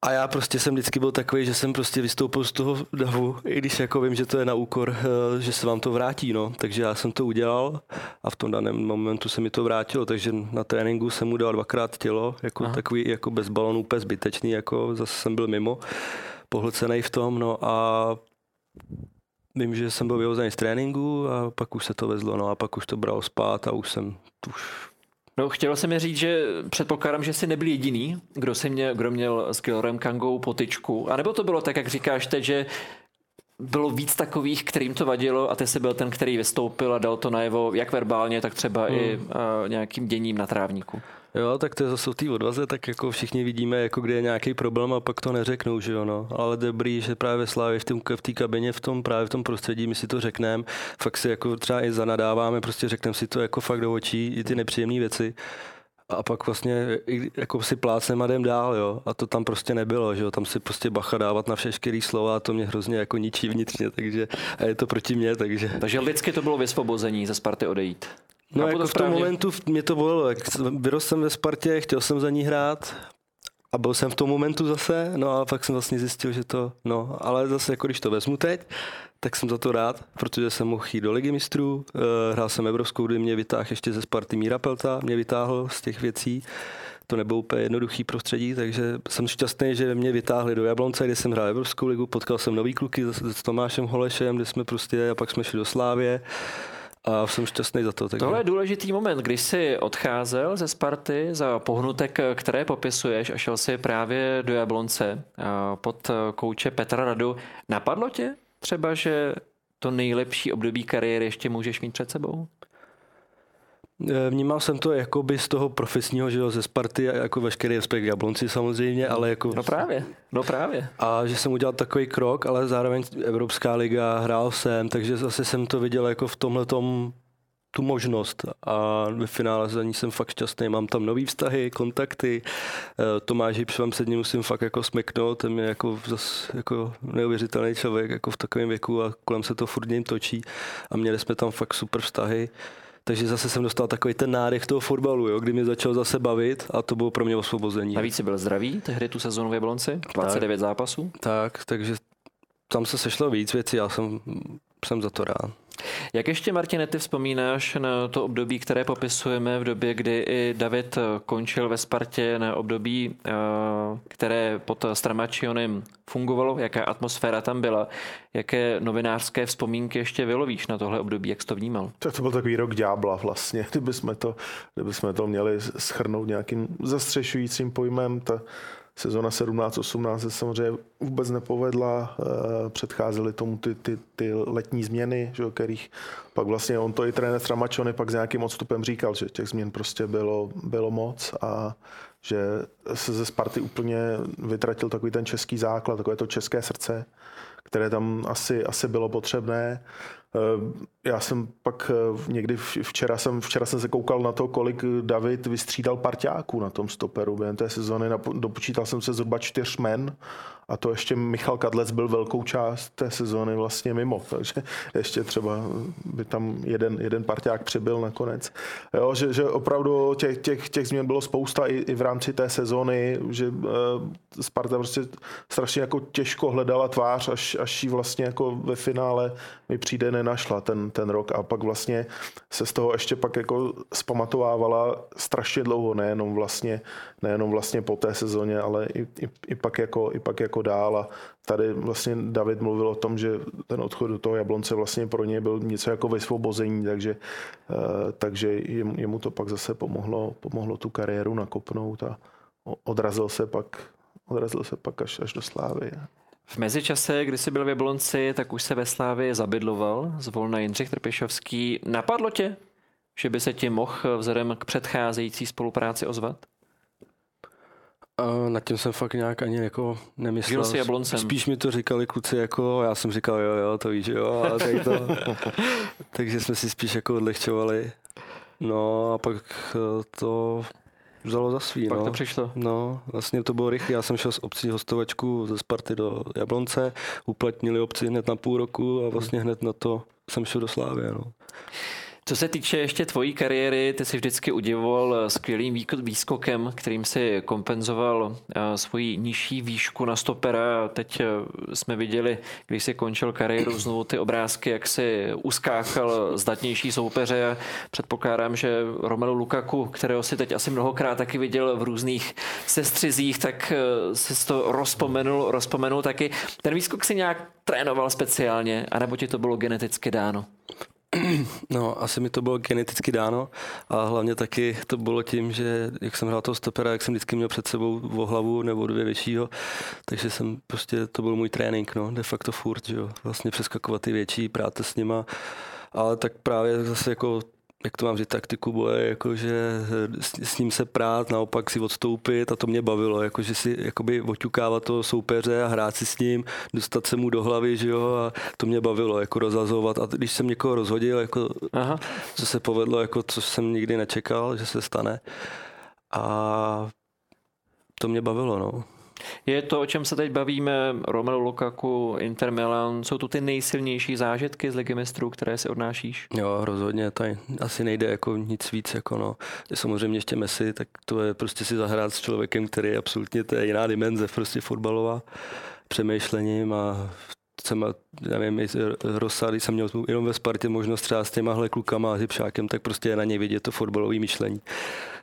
S2: a já prostě jsem vždycky byl takový, že jsem prostě vystoupil z toho davu, i když jako vím, že to je na úkor, eh, že se vám to vrátí, no. Takže já jsem to udělal a v tom daném momentu se mi to vrátilo, takže na tréninku jsem mu dal dvakrát tělo, jako Aha. takový jako bez balonů, úplně zbytečný, jako zase jsem byl mimo, pohlcený v tom, no a vím, že jsem byl vyhozený z tréninku a pak už se to vezlo, no a pak už to bralo spát a už jsem už
S1: No, chtěl jsem mi říct, že předpokládám, že jsi nebyl jediný, kdo, si mě, kdo měl s Kilorem Kangou potyčku. A nebo to bylo tak, jak říkáš teď, že bylo víc takových, kterým to vadilo a ty jsi byl ten, který vystoupil a dal to najevo jak verbálně, tak třeba hmm. i uh, nějakým děním na trávníku.
S2: Jo, tak to je zase v té odvaze, tak jako všichni vidíme, jako kde je nějaký problém a pak to neřeknou, že jo, no. Ale dobrý, že právě Slávě v té v kabině, v tom právě v tom prostředí, my si to řekneme, fakt si jako třeba i zanadáváme, prostě řekneme si to jako fakt do očí, i ty nepříjemné věci a pak vlastně jako si plácnem a jdem dál, jo. A to tam prostě nebylo, že jo. Tam si prostě bacha dávat na všechny slova a to mě hrozně jako ničí vnitřně, takže a je to proti mně, takže.
S1: Takže lidsky to bylo vysvobození ze Sparty odejít.
S2: No jako v tom momentu mě to bolelo. Vyrostl jsem ve Spartě, chtěl jsem za ní hrát, a byl jsem v tom momentu zase, no a pak jsem vlastně zjistil, že to, no, ale zase jako když to vezmu teď, tak jsem za to rád, protože jsem mohl jít do ligy mistrů, uh, hrál jsem Evropskou, kdy mě vytáhl ještě ze Sparty Míra Pelta, mě vytáhl z těch věcí, to nebylo úplně jednoduchý prostředí, takže jsem šťastný, že mě vytáhli do Jablonce, kde jsem hrál Evropskou ligu, potkal jsem nový kluky s, Tomášem Holešem, kde jsme prostě, a pak jsme šli do Slávě a jsem šťastný za to.
S1: Takže... Tohle je důležitý moment, když jsi odcházel ze Sparty za pohnutek, které popisuješ a šel si právě do Jablonce pod kouče Petra Radu. Napadlo tě třeba, že to nejlepší období kariéry ještě můžeš mít před sebou?
S2: Eh, vnímal jsem to jakoby z toho profesního, že jo, ze Sparty, jako veškerý respekt Jablonci samozřejmě, ale jako...
S1: No právě, no právě.
S2: A že jsem udělal takový krok, ale zároveň Evropská liga, hrál jsem, takže zase jsem to viděl jako v tomhle tu možnost a ve finále za ní jsem fakt šťastný. Mám tam nový vztahy, kontakty. Eh, Tomáš Hipš vám se dní musím fakt jako smeknout, ten je jako, zas, jako neuvěřitelný člověk jako v takovém věku a kolem se to furt něm točí a měli jsme tam fakt super vztahy takže zase jsem dostal takový ten nádech toho fotbalu, jo, kdy mě začal zase bavit a to bylo pro mě osvobození.
S1: Navíc jsi byl zdravý tehdy tu sezónu v Jablonci, 29 tak, zápasů.
S2: Tak, takže tam se sešlo víc věcí, já jsem, jsem za to rád.
S1: Jak ještě, Martine, ty vzpomínáš na to období, které popisujeme v době, kdy i David končil ve Spartě, na období, eh, které pod Stramačionem fungovalo, jaká atmosféra tam byla, jaké novinářské vzpomínky ještě vylovíš na tohle období, jak jsi to vnímal?
S4: Tak to byl takový rok ďábla vlastně, kdybychom to, kdybychom to měli schrnout nějakým zastřešujícím pojmem, ta Sezona 17-18 se samozřejmě vůbec nepovedla, eh, předcházely tomu ty, ty, ty letní změny, že, kterých pak vlastně on to i trenér Stramačony pak s nějakým odstupem říkal, že těch změn prostě bylo, bylo moc a že se ze Sparty úplně vytratil takový ten český základ, takové to české srdce, které tam asi, asi bylo potřebné. Eh, já jsem pak eh, někdy včera jsem, včera jsem se koukal na to, kolik David vystřídal parťáků na tom stoperu během té sezony. Dopočítal jsem se zhruba čtyř men a to ještě Michal Kadlec byl velkou část té sezóny vlastně mimo, takže ještě třeba by tam jeden, jeden parťák přibyl nakonec. Jo, že, že opravdu těch, těch, těch změn bylo spousta i, i v rámci té sezóny, že uh, Sparta prostě strašně jako těžko hledala tvář, až, až ji vlastně jako ve finále mi přijde nenašla ten, ten rok a pak vlastně se z toho ještě pak jako zpamatovávala strašně dlouho, nejenom vlastně, nejenom vlastně po té sezóně, ale i, i, i, pak jako, i pak jako dál a tady vlastně David mluvil o tom, že ten odchod do toho Jablonce vlastně pro něj byl něco jako vysvobození, takže, eh, takže jemu, to pak zase pomohlo, pomohlo tu kariéru nakopnout a odrazil se pak, odrazil se pak až, až do Slávy.
S1: V mezičase, kdy jsi byl v Jablonci, tak už se ve Slávě zabydloval, zvolna Jindřich Trpišovský. Napadlo tě, že by se ti mohl vzhledem k předcházející spolupráci ozvat?
S2: Uh, nad tím jsem fakt nějak ani jako nemyslel.
S1: Jsi jabloncem.
S2: Spíš mi to říkali kluci jako, já jsem říkal jo, jo, to víš, jo, a tak to. Takže jsme si spíš jako odlehčovali. No a pak eh, to vzalo za svý.
S1: Pak
S2: no.
S1: to přišlo.
S2: No, vlastně to bylo rychle. Já jsem šel z obcí hostovačku ze Sparty do Jablonce, uplatnili obci hned na půl roku a vlastně hned na to jsem šel do Slávy. No.
S1: Co se týče ještě tvojí kariéry, ty jsi vždycky udivoval eh, skvělým výskokem, kterým si kompenzoval eh, svoji nižší výšku na stopera. Teď eh, jsme viděli, když si končil kariéru, znovu ty obrázky, jak si uskáchal zdatnější soupeře. Předpokládám, že Romelu Lukaku, kterého si teď asi mnohokrát taky viděl v různých sestřizích, tak si to rozpomenul, rozpomenul taky. Ten výskok si nějak trénoval speciálně, anebo ti to bylo geneticky dáno?
S2: No, asi mi to bylo geneticky dáno a hlavně taky to bylo tím, že jak jsem hrál toho stopera, jak jsem vždycky měl před sebou o hlavu nebo dvě většího, takže jsem prostě, to byl můj trénink, no, de facto furt, že jo, vlastně přeskakovat ty větší, práce s nima, ale tak právě zase jako jak to mám říct, taktiku boje, jakože s, s, ním se prát, naopak si odstoupit a to mě bavilo, jakože si jakoby oťukávat toho soupeře a hrát si s ním, dostat se mu do hlavy, že jo, a to mě bavilo, jako rozazovat a když jsem někoho rozhodil, jako Aha. co se povedlo, jako co jsem nikdy nečekal, že se stane a to mě bavilo, no.
S1: Je to, o čem se teď bavíme, Romelu Lukaku, Inter Milan, jsou to ty nejsilnější zážitky z Ligy mistrů, které si odnášíš?
S2: Jo, rozhodně, tady asi nejde jako nic víc, jako no. Samozřejmě ještě Messi, tak to je prostě si zahrát s člověkem, který je absolutně, to je jiná dimenze, prostě fotbalová přemýšlením a jsem, nevím, Rosa, když jsem měl jenom ve Spartě možnost třeba s těmahle klukama a Hybšákem, tak prostě na ně vidět to fotbalové myšlení.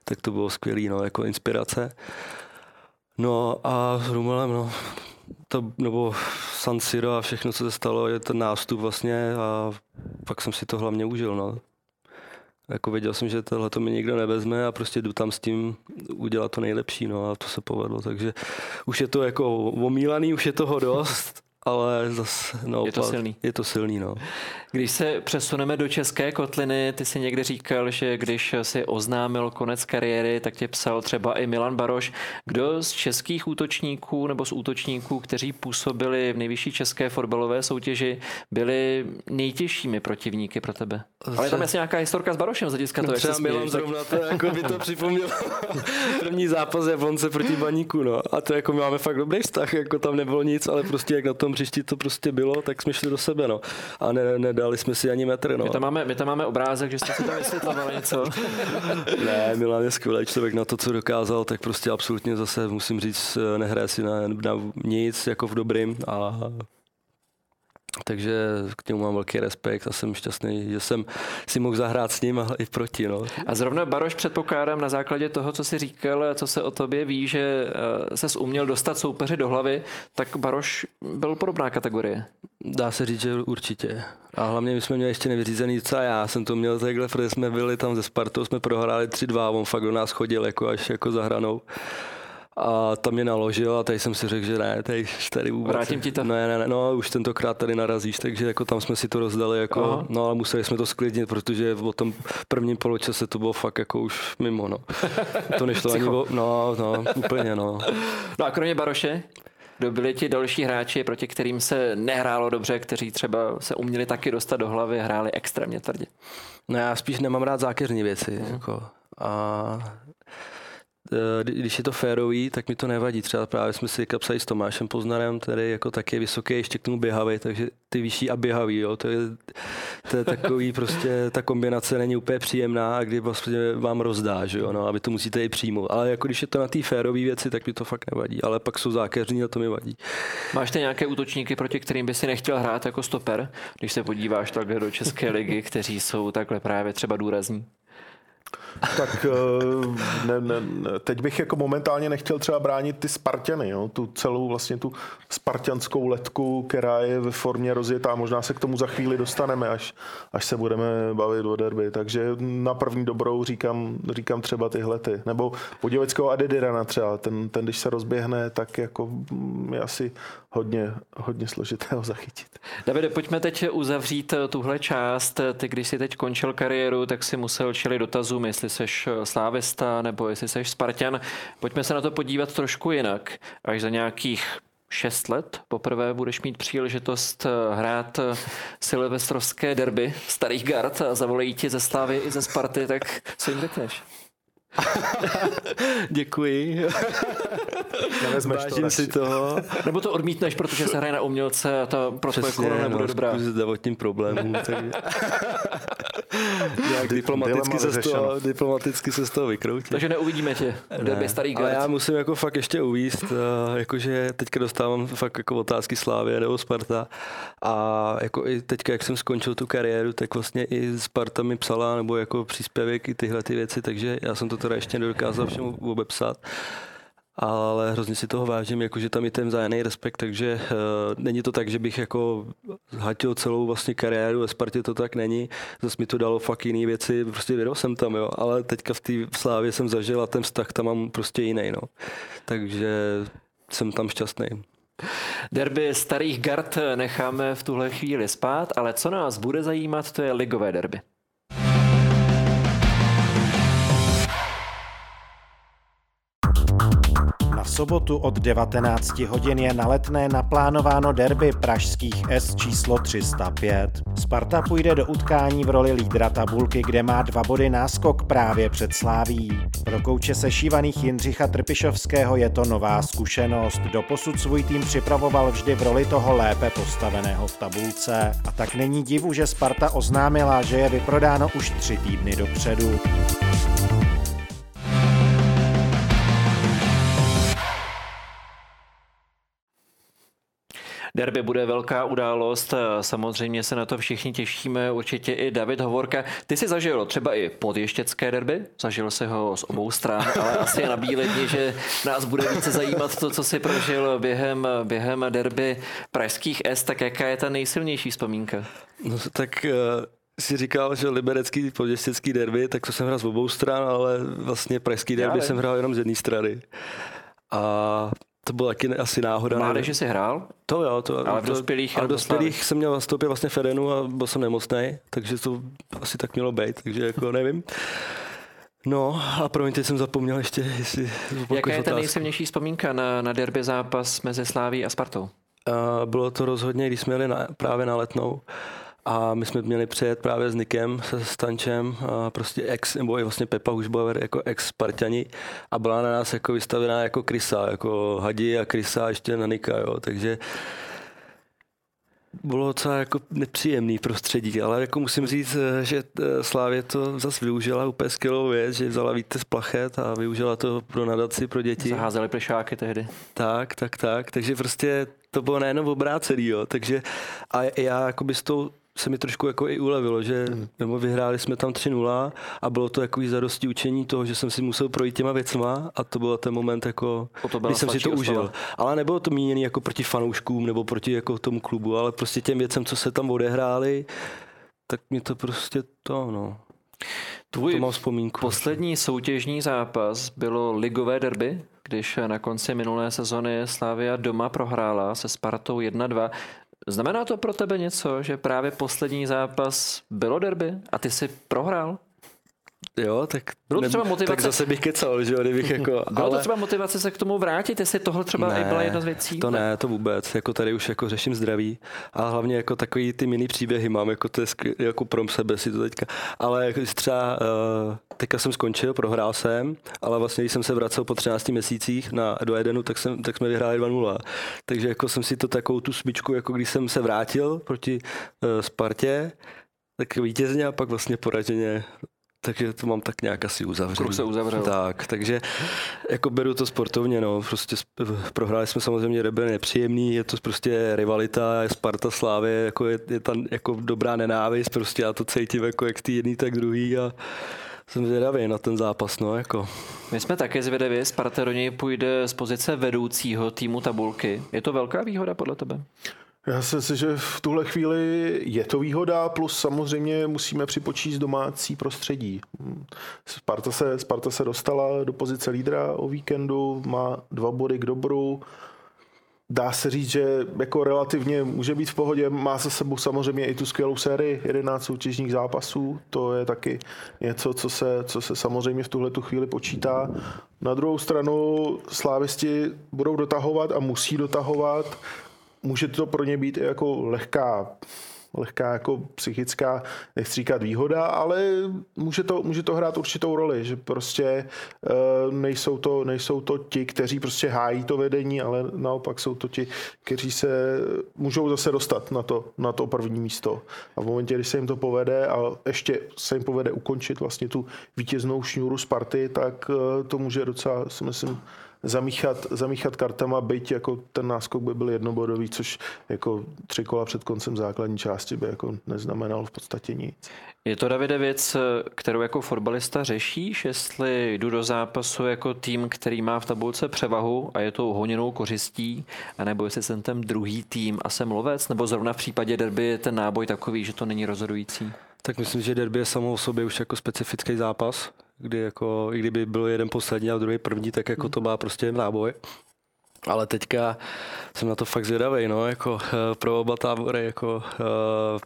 S2: Tak to bylo skvělé, no, jako inspirace. No a s Rumelem, no, to, nebo San Siro a všechno, co se stalo, je ten nástup vlastně a pak jsem si to hlavně užil, no. Jako věděl jsem, že tohle to mi nikdo nevezme a prostě jdu tam s tím udělat to nejlepší, no a to se povedlo, takže už je to jako omílaný, už je toho dost ale zase no,
S1: je to silný.
S2: Je to silný, no.
S1: Když se přesuneme do České kotliny, ty si někdy říkal, že když si oznámil konec kariéry, tak tě psal třeba i Milan Baroš. Kdo z českých útočníků nebo z útočníků, kteří působili v nejvyšší české fotbalové soutěži, byli nejtěžšími protivníky pro tebe? Ale tam je nějaká historka s Barošem z hlediska
S2: no, toho, Milan tak... zrovna to jako by to připomněl první zápas Jablonce proti Baníku, no. A to jako my máme fakt dobrý vztah, jako tam nebylo nic, ale prostě jak na tom tom hřišti to prostě bylo, tak jsme šli do sebe, no. A ne, nedali jsme si ani metr, no.
S1: My tam máme, my tam máme obrázek, že jste si tam vysvětlovali něco.
S2: ne, Milan je skvělý člověk na to, co dokázal, tak prostě absolutně zase musím říct, nehraje si na, na nic, jako v dobrým a takže k němu mám velký respekt a jsem šťastný, že jsem si mohl zahrát s ním a i proti. No.
S1: A zrovna Baroš předpokládám na základě toho, co jsi říkal, co se o tobě ví, že eh, ses uměl dostat soupeři do hlavy, tak Baroš byl podobná kategorie.
S2: Dá se říct, že určitě. A hlavně my jsme měli ještě nevyřízený co já jsem to měl takhle, protože jsme byli tam ze Spartou, jsme prohráli 3-2, on fakt do nás chodil jako až jako za hranou a tam mě naložil a tady jsem si řekl, že ne, tady, tady vůbec.
S1: Vrátím ti to.
S2: Ne, ne, ne, no, už tentokrát tady narazíš, takže jako tam jsme si to rozdali, jako, Aha. no ale museli jsme to sklidnit, protože o tom prvním poločase to bylo fakt jako už mimo, no. To nešlo ani o, no, no, úplně, no.
S1: No a kromě Baroše? Kdo byli ti další hráči, proti kterým se nehrálo dobře, kteří třeba se uměli taky dostat do hlavy, hráli extrémně tvrdě?
S2: No já spíš nemám rád zákeřní věci. Mm. Jako, a když je to férový, tak mi to nevadí. Třeba právě jsme si kapsali s Tomášem Poznarem, který jako taky vysoký, ještě k tomu běhavý, takže ty vyšší a běhavý, jo, to je, to je takový prostě, ta kombinace není úplně příjemná a kdy vlastně vám rozdá, že jo, no, aby to musíte i přijmout. Ale jako když je to na té férové věci, tak mi to fakt nevadí, ale pak jsou zákeřní a to mi vadí.
S1: Máš ty nějaké útočníky, proti kterým by si nechtěl hrát jako stoper, když se podíváš takhle do České ligy, kteří jsou takhle právě třeba důrazní?
S4: Tak eh, ne, ne, teď bych jako momentálně nechtěl třeba bránit ty Spartany, jo? tu celou vlastně tu spartianskou letku, která je ve formě rozjetá. Možná se k tomu za chvíli dostaneme, až, až se budeme bavit o derby. Takže na první dobrou říkám, říkám třeba tyhle ty. Nebo Budějovického Adedirana třeba, ten, ten když se rozběhne, tak jako je asi hodně, hodně složité ho zachytit.
S1: Davide, pojďme teď uzavřít tuhle část. Ty, když jsi teď končil kariéru, tak si musel čelit dotazům, jestli seš slávista nebo jestli seš Spartan. Pojďme se na to podívat trošku jinak. Až za nějakých šest let poprvé budeš mít příležitost hrát silvestrovské derby starých gard a zavolají ti ze Slávy i ze Sparty, tak co jim řekneš?
S2: Děkuji.
S4: Nevezmeš
S2: Vážím to si toho.
S1: Nebo to odmítneš, protože se hraje na umělce a to pro tvoje nebude no, dobrá.
S2: zdravotním problémům. Tak... Nějak diplomaticky se, z toho, diplomaticky se z toho vykroutit.
S1: Takže neuvidíme tě. V době starý
S2: Ale já musím jako fakt ještě uvíst, uh, jakože teďka dostávám fakt jako otázky Slávě nebo Sparta. A jako i teďka, jak jsem skončil tu kariéru, tak vlastně i Sparta mi psala nebo jako příspěvek i tyhle ty věci, takže já jsem to teda ještě nedokázal všemu obepsat ale hrozně si toho vážím, jakože tam je ten vzájemný respekt, takže uh, není to tak, že bych jako hatil celou vlastně kariéru ve Spartě, to tak není. Zase mi to dalo fakt jiné věci, prostě věděl jsem tam, jo, ale teďka v té Slávě jsem zažil a ten vztah tam mám prostě jiný, no. Takže jsem tam šťastný.
S1: Derby starých gard necháme v tuhle chvíli spát, ale co nás bude zajímat, to je ligové derby.
S3: Sobotu od 19 hodin je na letné naplánováno derby pražských S číslo 305. Sparta půjde do utkání v roli lídra tabulky, kde má dva body náskok právě před Sláví. Pro kouče sešívaných Jindřicha Trpišovského je to nová zkušenost. Doposud svůj tým připravoval vždy v roli toho lépe postaveného v tabulce. A tak není divu, že Sparta oznámila, že je vyprodáno už tři týdny dopředu.
S1: Derby bude velká událost, samozřejmě se na to všichni těšíme, určitě i David Hovorka. Ty jsi zažil třeba i podještěcké derby, zažil se ho z obou stran, ale asi je na bíledni, že nás bude více zajímat to, co si prožil během, během derby pražských S, tak jaká je ta nejsilnější vzpomínka?
S2: No tak uh si říkal, že liberecký podještěcký derby, tak to jsem hrál z obou stran, ale vlastně pražský derby jsem hrál jenom z jedné strany. A to bylo taky asi náhoda.
S1: Mládeže jsi hrál?
S2: To jo. To,
S1: ale v dospělých?
S2: Ale v dospělých jsem měl nastoupit vlastně Fedenu a byl jsem nemocný, takže to asi tak mělo být, takže jako nevím. No a promiň, teď jsem zapomněl ještě, jestli
S1: Jaká je ta nejsilnější vzpomínka na, na derby zápas mezi Sláví a Spartou?
S2: Uh, bylo to rozhodně, když jsme jeli na, právě na letnou a my jsme měli přijet právě s Nikem, se Stančem, a prostě ex, nebo i vlastně Pepa Hušbauer jako ex Spartani a byla na nás jako vystavená jako krysa, jako hadi a krysa ještě na Nika, jo. takže bylo docela jako nepříjemný prostředí, ale jako musím říct, že eh, Slávě to zase využila úplně skvělou věc, že vzala víte z plachet a využila to pro nadaci pro děti.
S1: Zaházeli plišáky tehdy.
S2: Tak, tak, tak, takže prostě to bylo nejenom obrácený, jo, takže a já jako by s tou se mi trošku jako i ulevilo, že hmm. nebo vyhráli jsme tam 3-0 a bylo to jako zadosti učení toho, že jsem si musel projít těma věcma a to byl ten moment, jako, kdy jsem si to užil. Ale nebylo to míněné jako proti fanouškům nebo proti jako tomu klubu, ale prostě těm věcem, co se tam odehráli, tak mě to prostě to, no.
S1: Tvůj to mám vzpomínku. poslední soutěžní zápas bylo ligové derby, když na konci minulé sezony Slávia doma prohrála se Spartou 1-2. Znamená to pro tebe něco, že právě poslední zápas bylo derby a ty si prohrál?
S2: Jo, tak, Bylo to třeba motivace... tak zase bych kecal, že jo, kdybych jako...
S1: Bylo ale... to třeba motivace se k tomu vrátit, jestli tohle třeba ne, i byla jedna z věcí?
S2: to ne, to vůbec, jako tady už jako řeším zdraví a hlavně jako takový ty mini příběhy mám, jako to je skvěl, jako pro sebe si to teďka, ale jako třeba uh, teďka jsem skončil, prohrál jsem, ale vlastně když jsem se vracel po 13 měsících na, do Edenu, tak, jsem, tak jsme vyhráli 2-0. Takže jako jsem si to takovou tu smyčku, jako když jsem se vrátil proti uh, Spartě, tak vítězně a pak vlastně poraženě takže to mám tak nějak asi uzavřený.
S1: Kruh se uzavřel.
S2: Tak, takže jako beru to sportovně, no, prostě prohráli jsme samozřejmě Rebel nepříjemný, je to prostě rivalita, je Sparta Slávě, jako je, je tam jako dobrá nenávist, prostě já to cítím jako jak ty jedný, tak druhý a jsem zvědavý na ten zápas, no, jako.
S1: My jsme také zvědaví, Sparta do něj půjde z pozice vedoucího týmu tabulky. Je to velká výhoda podle tebe?
S4: Já si myslím, že v tuhle chvíli je to výhoda, plus samozřejmě musíme připočíst domácí prostředí. Sparta se, Sparta se dostala do pozice lídra o víkendu, má dva body k dobru, dá se říct, že jako relativně může být v pohodě, má za sebou samozřejmě i tu skvělou sérii 11 soutěžních zápasů, to je taky něco, co se, co se samozřejmě v tuhle tu chvíli počítá. Na druhou stranu slávisti budou dotahovat a musí dotahovat může to pro ně být jako lehká lehká jako psychická, nechci říkat výhoda, ale může to, může to hrát určitou roli, že prostě uh, nejsou, to, nejsou to ti, kteří prostě hájí to vedení, ale naopak jsou to ti, kteří se můžou zase dostat na to, na to první místo. A v momentě, kdy se jim to povede a ještě se jim povede ukončit vlastně tu vítěznou šňůru Sparty, tak uh, to může docela, si myslím, zamíchat, zamíchat kartama, byť jako ten náskok by byl jednobodový, což jako tři kola před koncem základní části by jako neznamenalo v podstatě nic.
S1: Je to, Davide, věc, kterou jako fotbalista řešíš, jestli jdu do zápasu jako tým, který má v tabulce převahu a je to honěnou kořistí, anebo jestli jsem ten druhý tým a jsem lovec, nebo zrovna v případě derby je ten náboj takový, že to není rozhodující?
S2: Tak myslím, že derby je samo o sobě už jako specifický zápas, kdy jako, i kdyby byl jeden poslední a druhý první, tak jako to má prostě náboj. Ale teďka jsem na to fakt zvědavý, no, jako eh, pro oba tábory, jako eh,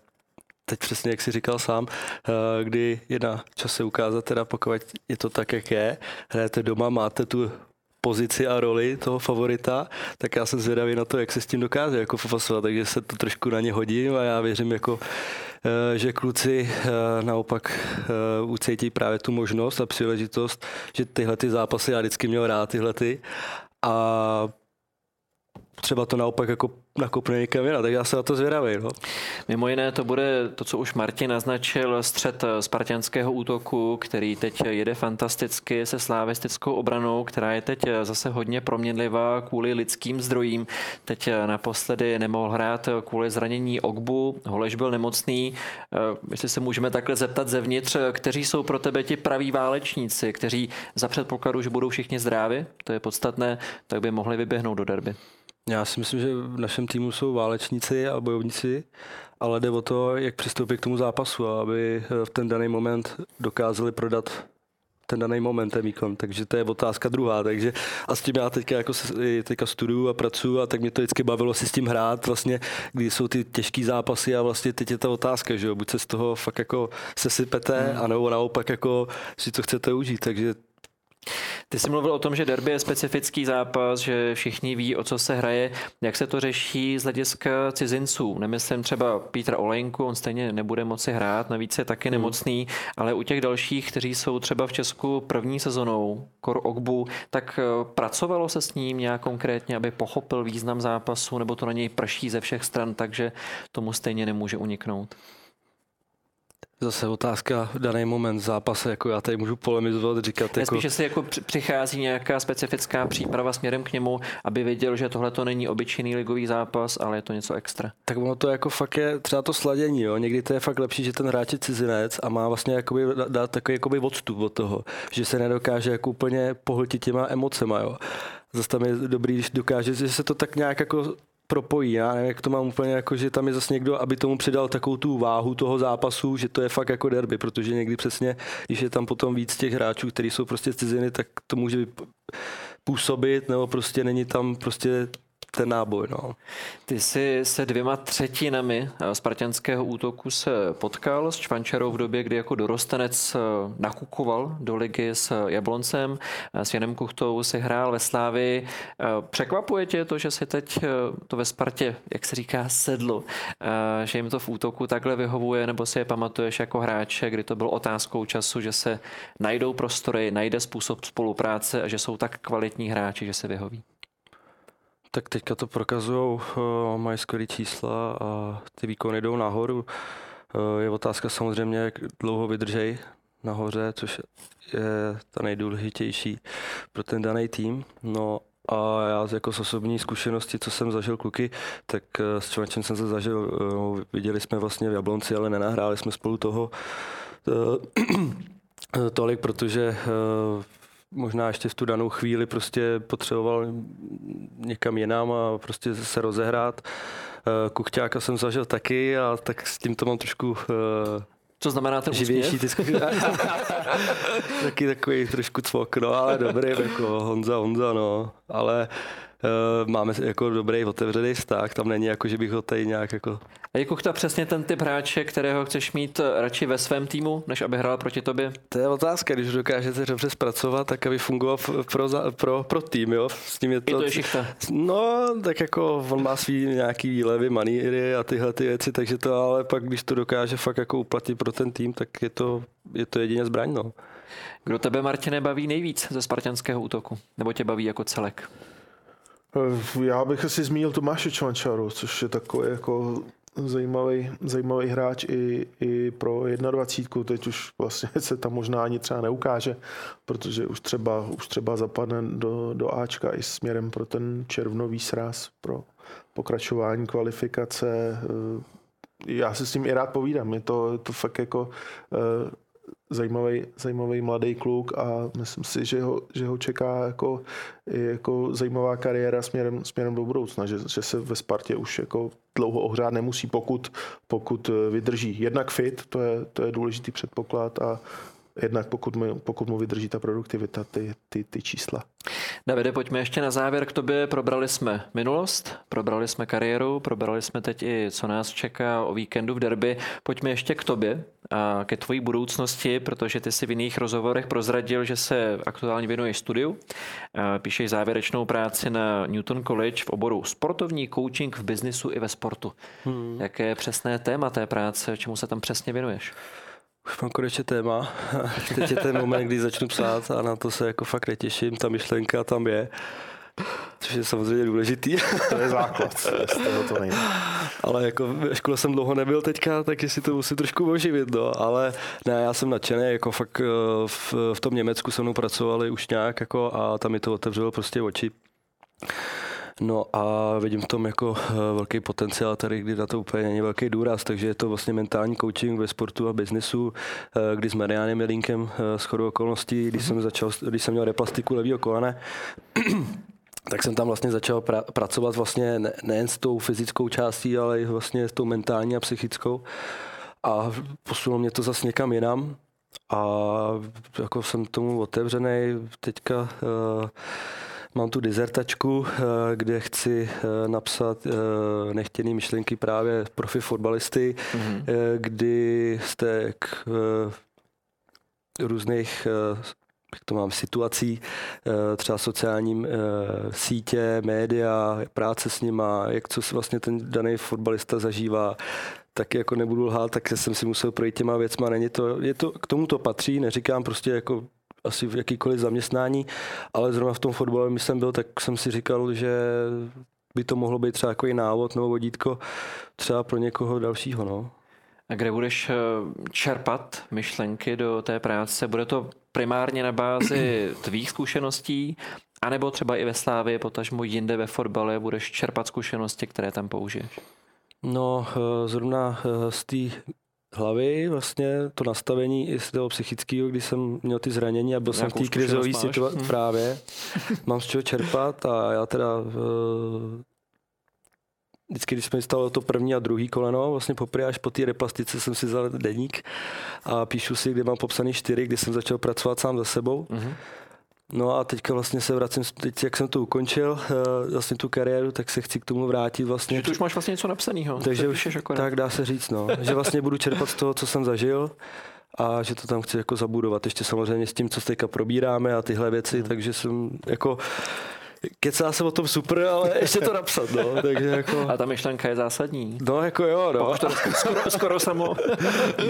S2: teď přesně, jak si říkal sám, eh, kdy je na čase ukázat, teda pokud je to tak, jak je, hrajete doma, máte tu pozici a roli toho favorita, tak já jsem zvědavý na to, jak se s tím dokáže jako popasovat, takže se to trošku na ně hodím a já věřím, jako, eh, že kluci eh, naopak eh, ucítí právě tu možnost a příležitost, že tyhle ty zápasy já vždycky měl rád tyhle ty a třeba to naopak jako nakopne někam jinam, tak já se na to zvědavý. No.
S1: Mimo jiné to bude to, co už Martin naznačil, střed spartianského útoku, který teď jede fantasticky se slávistickou obranou, která je teď zase hodně proměnlivá kvůli lidským zdrojím. Teď naposledy nemohl hrát kvůli zranění Ogbu, Holeš byl nemocný. Jestli se můžeme takhle zeptat zevnitř, kteří jsou pro tebe ti praví válečníci, kteří za předpokladu, že budou všichni zdraví, to je podstatné, tak by mohli vyběhnout do derby.
S2: Já si myslím, že v našem týmu jsou válečníci a bojovníci, ale jde o to, jak přistoupit k tomu zápasu, aby v ten daný moment dokázali prodat ten daný moment, ten výkon. Takže to je otázka druhá. Takže a s tím já teďka, jako teďka studuju a pracuji a tak mě to vždycky bavilo si s tím hrát, vlastně, když jsou ty těžké zápasy a vlastně teď je ta otázka, že jo, buď se z toho fakt jako sesypete, hmm. anebo naopak jako si to chcete užít. Takže
S1: Ty jsi mluvil o tom, že derby je specifický zápas, že všichni ví, o co se hraje. Jak se to řeší z hlediska cizinců? Nemyslím třeba Petra Olejnku, on stejně nebude moci hrát, navíc je taky hmm. nemocný, ale u těch dalších, kteří jsou třeba v Česku první sezonou, Kor Ogbu, tak eh, pracovalo se s ním nějak konkrétně, aby pochopil význam zápasu, nebo to na něj prší ze všech stran, takže tomu stejně nemůže uniknout?
S2: Zase otázka v daný moment zápase, jako já tady můžu polemizovat, říkat.
S1: Jako... Spíš, jako přichází nějaká specifická příprava směrem k němu, aby věděl, že tohle to není obyčejný ligový zápas, ale je to něco extra.
S2: Tak ono to jako fakt je třeba to sladění, jo. Někdy to je fakt lepší, že ten hráč je cizinec a má vlastně jakoby dát takový jakoby odstup od toho, že se nedokáže jako úplně pohltit těma emocema, jo. Zase tam je dobrý, když dokáže, že se to tak nějak jako propojí. Já nevím, jak to mám úplně, jako, že tam je zase někdo, aby tomu přidal takovou tu váhu toho zápasu, že to je fakt jako derby, protože někdy přesně, když je tam potom víc těch hráčů, kteří jsou prostě z ciziny, tak to může působit, nebo prostě není tam prostě ten náboj. No.
S1: Ty jsi se dvěma třetinami eh, spartianského útoku se potkal s Čvančarou v době, kdy jako dorostenec eh, nakukoval do ligy s Jabloncem, eh, s Janem Kuchtou si hrál ve Slávi. Překvapuje tě to, že si teď to ve Spartě, jak se říká, sedlo, že jim to v útoku takhle vyhovuje, nebo si je pamatuješ jako hráče, kdy to bylo otázkou času, že se najdou prostory, najde způsob spolupráce a že jsou tak kvalitní hráči, že se vyhoví?
S2: Tak teďka to prokazují, uh, mají skvělé čísla a ty výkony jdou nahoru. Uh, je otázka samozřejmě, jak dlouho vydržej nahoře, což je ta nejdůležitější pro ten daný tým. No a já jako z osobní zkušenosti, co jsem zažil kluky, tak uh, s Čvančem jsem se zažil, viděli jsme vlastně v Jablonci, ale nenahráli jsme spolu toho tolik, protože možná ještě v tu danou chvíli prostě potřeboval někam jinam a prostě se rozehrát. Eh, Kuchťáka jsem zažil taky a tak s tím to mám trošku
S1: eh, co znamená ten
S2: živější ty Taky takový trošku cvok, no, ale dobrý, jako Honza, Honza, no. Ale uh, máme jako dobrý otevřený vztah, tam není jako, že bych ho tady nějak jako...
S1: A je Kuchta přesně ten typ hráče, kterého chceš mít radši ve svém týmu, než aby hrál proti tobě?
S2: To je otázka, když dokážete dobře zpracovat, tak aby fungoval pro, pro, pro tým, jo.
S1: S tím je to... Je to je
S2: No, tak jako on má svý nějaký výlevy, maníry a tyhle ty věci, takže to ale pak, když to dokáže fakt jako uplatit pro ten tým, tak je to, je to jedině zbraň, no.
S1: Kdo tebe, Martine, baví nejvíc ze spartanského útoku? Nebo tě baví jako celek?
S4: Eh, já bych asi zmínil Tomáše Čvančaru, což je takový jako zajímavý, zajímavý hráč i, i pro 21. Teď už vlastně se tam možná ani třeba neukáže, protože už třeba, už třeba zapadne do, do Ačka i směrem pro ten červnový sraz, pro pokračování kvalifikace. Eh, já se s ním i rád povídám. Je to, je to fakt jako eh, zajímavý, zajímavý mladý kluk a myslím si, že ho, že ho čeká jako, jako zajímavá kariéra směrem, směrem do budoucna, že, že se ve Spartě už jako dlouho ohřát nemusí, pokud, pokud vydrží. Jednak fit, to je, to je důležitý předpoklad a jednak pokud mu, pokud mu vydrží ta produktivita, ty, ty, ty čísla.
S1: Davide, pojďme ještě na závěr k tobě. Probrali jsme minulost, probrali jsme kariéru, probrali jsme teď i, co nás čeká o víkendu v derby. Pojďme ještě k tobě a ke tvojí budoucnosti, protože ty si v jiných rozhovorech prozradil, že se aktuálně věnuješ studiu. Píšeš závěrečnou práci na Newton College v oboru sportovní coaching v biznisu i ve sportu. Hmm. Jaké je přesné téma té práce, čemu se tam přesně věnuješ?
S2: Už mám konečně téma. Teď je ten moment, kdy začnu psát a na to se jako fakt netěším. Ta myšlenka tam je. Což je samozřejmě důležitý.
S4: To je základ, to nejde.
S2: Ale jako ve škole jsem dlouho nebyl teďka, tak si to musím trošku oživit, no. Ale ne, já jsem nadšený, jako fakt eh, v, v tom Německu se mnou pracovali už nějak, jako a tam mi to otevřelo prostě oči. No a vidím v tom jako eh, velký potenciál tady, kdy na to úplně není velký důraz, takže je to vlastně mentální coaching ve sportu a biznesu, eh, kdy s Marianem Jelínkem s eh, chodou okolností, když jsem, začal, když jsem měl replastiku levýho kolene, tak jsem tam vlastně začal pra- pracovat vlastně ne- nejen s tou fyzickou částí, ale i vlastně s tou mentální a psychickou. A posunulo mě to zase někam jinam. A jako jsem tomu otevřený teďka uh, Mám tu dizertačku, eh, kde chci eh, napsat eh, nechtěné myšlenky právě profi fotbalisty, mm-hmm. kdy jste k různých jak to mám, situací, třeba sociálním sítě, média, práce s nima, jak co si vlastně ten daný fotbalista zažívá, tak jako nebudu lhát, tak jsem si musel projít těma věcma. Není to, je to, k tomu to patří, neříkám prostě jako asi v jakýkoliv zaměstnání, ale zrovna v tom fotbale, když jsem byl, tak jsem si říkal, že by to mohlo být třeba jako návod nebo vodítko třeba pro někoho dalšího. No.
S1: A kde budeš eh, čerpat myšlenky do té práce? Bude to primárně na bázi tvých zkušeností, anebo třeba i ve Slávě, potažmo jinde ve fotbale budeš čerpat zkušenosti, které tam použiješ?
S2: No, eh, zrovna eh, z té hlavy, vlastně to nastavení i z toho psychického, když jsem měl ty zranění a byl jsem v té krizové situaci hmm. právě, mám z čeho čerpat a já teda eh, vždycky, když jsme stalo to první a druhý koleno, vlastně poprvé až po té replastice jsem si vzal deník a píšu si, kde mám popsaný čtyři, kdy jsem začal pracovat sám za sebou. Mm-hmm. No a teďka vlastně se vracím, teď jak jsem to ukončil, eh, vlastně tu kariéru, tak se chci k tomu vrátit vlastně.
S1: Že tu už máš vlastně něco napsaného.
S2: Takže už, tak dá se říct, no. že vlastně budu čerpat z toho, co jsem zažil a že to tam chci jako zabudovat. Ještě samozřejmě s tím, co teďka probíráme a tyhle věci, hmm. takže jsem jako kecá se o tom super, ale ještě to napsat, no. Takže jako...
S1: A ta myšlenka je zásadní.
S2: No, jako jo, no.
S1: to skoro, skoro samo.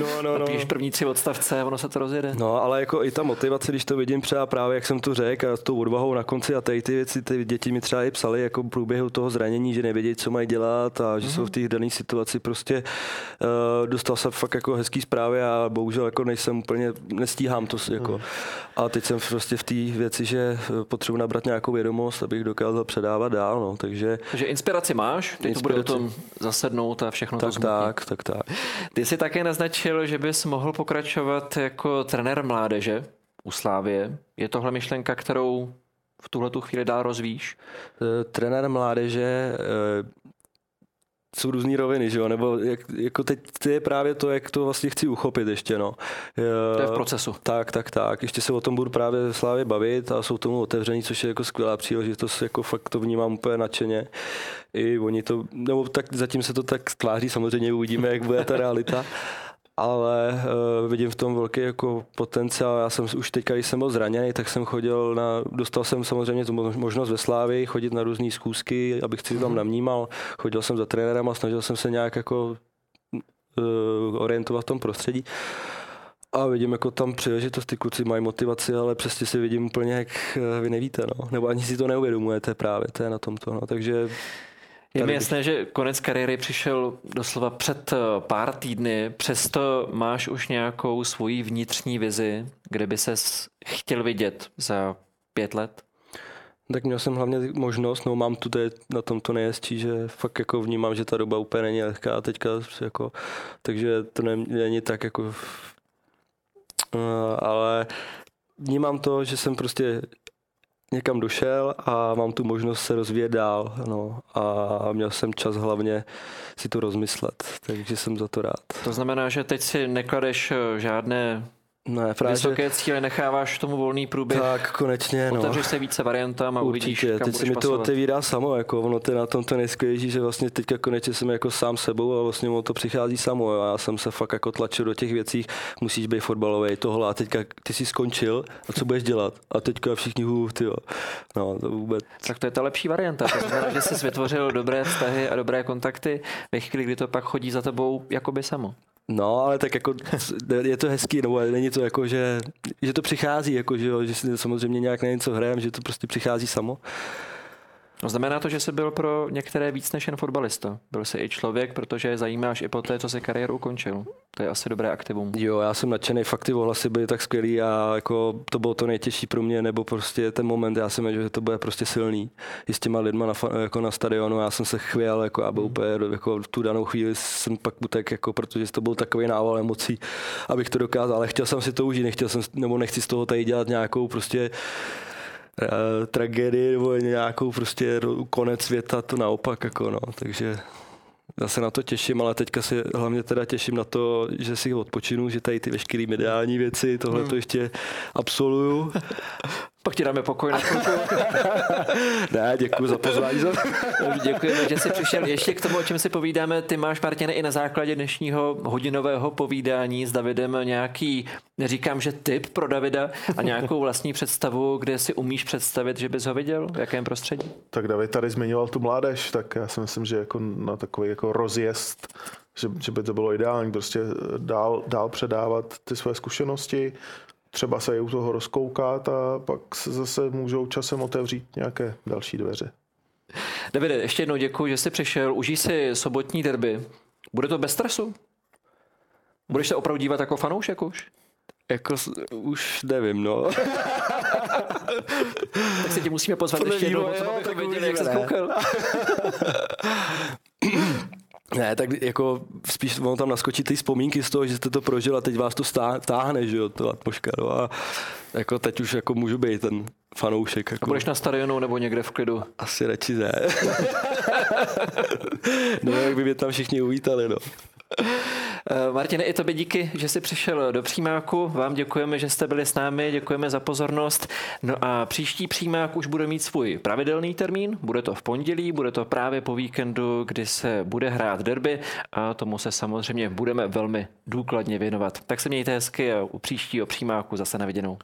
S1: No, no, no. Píš první tři odstavce a ono se to rozjede.
S2: No, ale jako i ta motivace, když to vidím třeba právě, jak jsem to řekl, a s tou odvahou na konci a tady ty věci, ty děti mi třeba i psali jako průběhu toho zranění, že nevědějí, co mají dělat a že mm-hmm. jsou v té dané situaci prostě uh, dostal jsem fakt jako hezký zprávy a bohužel jako nejsem úplně, nestíhám to jako. Mm. A teď jsem prostě v té věci, že potřebuji nabrat nějakou vědomost abych dokázal předávat dál. No. Takže,
S1: Takže inspiraci máš, teď inspiraci. to bude o tom zasednout a všechno
S2: tak,
S1: to
S2: zmutnit. Tak, tak, tak.
S1: Ty jsi také naznačil, že bys mohl pokračovat jako trenér mládeže u Slávě. Je tohle myšlenka, kterou v tuhle tu chvíli dál rozvíš?
S2: E, trenér mládeže e, jsou různé roviny, že jo? Nebo jak, jako teď to je právě to, jak to vlastně chci uchopit ještě, no.
S1: To je v procesu.
S2: Tak, tak, tak. Ještě se o tom budu právě Slávě bavit a jsou tomu otevření, což je jako skvělá příležitost, jako fakt to vnímám úplně nadšeně. I oni to, nebo tak zatím se to tak tváří, samozřejmě uvidíme, jak bude ta realita ale uh, vidím v tom velký jako potenciál. Já jsem už teďka, když jsem byl zraněný, tak jsem chodil na, dostal jsem samozřejmě tu možnost ve Slávii chodit na různé zkoušky, abych si tam mhm. namnímal. Chodil jsem za trenérem a snažil jsem se nějak jako uh, orientovat v tom prostředí. A vidím jako tam příležitost, ty kluci mají motivaci, ale přesně si vidím úplně, jak eh, vy nevíte, no. Nebo ani si to neuvědomujete právě, to je na tomto, no. Takže
S1: je mi jasné, že konec kariéry přišel doslova před eh, pár týdny, přesto máš už nějakou svoji vnitřní vizi, kde by ses chtěl vidět za pět let?
S2: Tak měl jsem hlavně možnost, no mám tu na tom to nejhezčí, že fakt jako vnímám, že ta doba úplně není lehká teďka, jako, takže to není tak jako, eh, ale vnímám to, že jsem prostě někam došel a mám tu možnost se rozvíjet dál. No, a měl jsem čas hlavně si to rozmyslet, takže jsem za to rád.
S1: To znamená, že teď si nekladeš eh, žádné ne, právě, Vysoké cíle necháváš tomu volný průběh.
S2: Tak, konečně, no.
S1: Otevřeš se více variantám a Určitě. uvidíš, kam
S2: Teď se mi to otevírá samo, jako ono to je na tom to nejskvělejší, že vlastně teďka konečně jsem jako sám sebou a vlastně ono to přichází samo. Jo. Já jsem se fakt jako tlačil do těch věcí, musíš být fotbalový, tohle a teďka ty jsi skončil a co budeš dělat? A teďka všichni hů, ty No, to vůbec.
S1: Tak to je ta lepší varianta. To znamená, že jsi vytvořil dobré vztahy a dobré kontakty ve chvíli, kdy to pak chodí za tebou jakoby samo.
S2: No, ale tak jako je to hezký, nebo není to jako, že, že to přichází, jako, že, jo, že si samozřejmě nějak na něco hrajeme, že to prostě přichází samo.
S1: No znamená to, že jsi byl pro některé víc než jen fotbalista. Byl jsi i člověk, protože zajímáš i po té, co se kariéru ukončil. To je asi dobré aktivum.
S2: Jo, já jsem nadšený, fakt ty ohlasy byly tak skvělý a jako to bylo to nejtěžší pro mě, nebo prostě ten moment, já si myslím, že to bude prostě silný. I s těma lidma na, jako na stadionu, já jsem se chvěl, jako a byl hmm. úplně, jako v tu danou chvíli jsem pak utek, jako, protože to byl takový nával emocí, abych to dokázal, ale chtěl jsem si to užít, nechtěl jsem, nebo nechci z toho tady dělat nějakou prostě tragédii nebo nějakou prostě konec světa, to naopak, jako no, takže Já se na to těším, ale teďka si hlavně teda těším na to, že si odpočinu, že tady ty veškeré mediální věci, tohle to hmm. ještě absolvuju.
S1: Pak ti dáme pokoj na chvilku.
S2: ne, děkuji za pozvání.
S1: Děkujeme, že jsi přišel. Ještě k tomu, o čem si povídáme, ty máš, Martine, i na základě dnešního hodinového povídání s Davidem nějaký, neříkám, že tip pro Davida a nějakou vlastní představu, kde si umíš představit, že bys ho viděl, v jakém prostředí?
S4: Tak David tady zmiňoval tu mládež, tak já si myslím, že jako na takový jako rozjezd že, že by to bylo ideální, prostě dál, dál předávat ty své zkušenosti, třeba se u toho rozkoukat a pak se zase můžou časem otevřít nějaké další dveře.
S1: Davide, ještě jednou děkuji, že jsi přišel. Užij si sobotní derby. Bude to bez stresu? Budeš se opravdu dívat jako fanoušek už?
S2: Jako už nevím, no.
S1: tak se ti musíme pozvat to ještě jednou, abychom viděli, jak se koukal.
S2: Ne, tak jako spíš on tam naskočí ty vzpomínky z toho, že jste to prožil a teď vás to táhne, že jo, to atmoška, no a jako teď už jako můžu být ten fanoušek. Jako.
S1: A budeš na stadionu nebo někde v klidu?
S2: Asi radši ne. no, jak by mě tam všichni uvítali, no.
S1: Eh, Martine, i tobě díky, že jsi přišel do Přímáku. Vám děkujeme, že jste byli s námi, děkujeme za pozornost. No a příští Přímák už bude mít svůj pravidelný termín. Bude to v pondělí, bude to právě po víkendu, kdy se bude hrát derby a tomu se samozřejmě budeme velmi důkladně věnovat. Tak se mějte hezky a u příštího Přímáku zase na viděnou.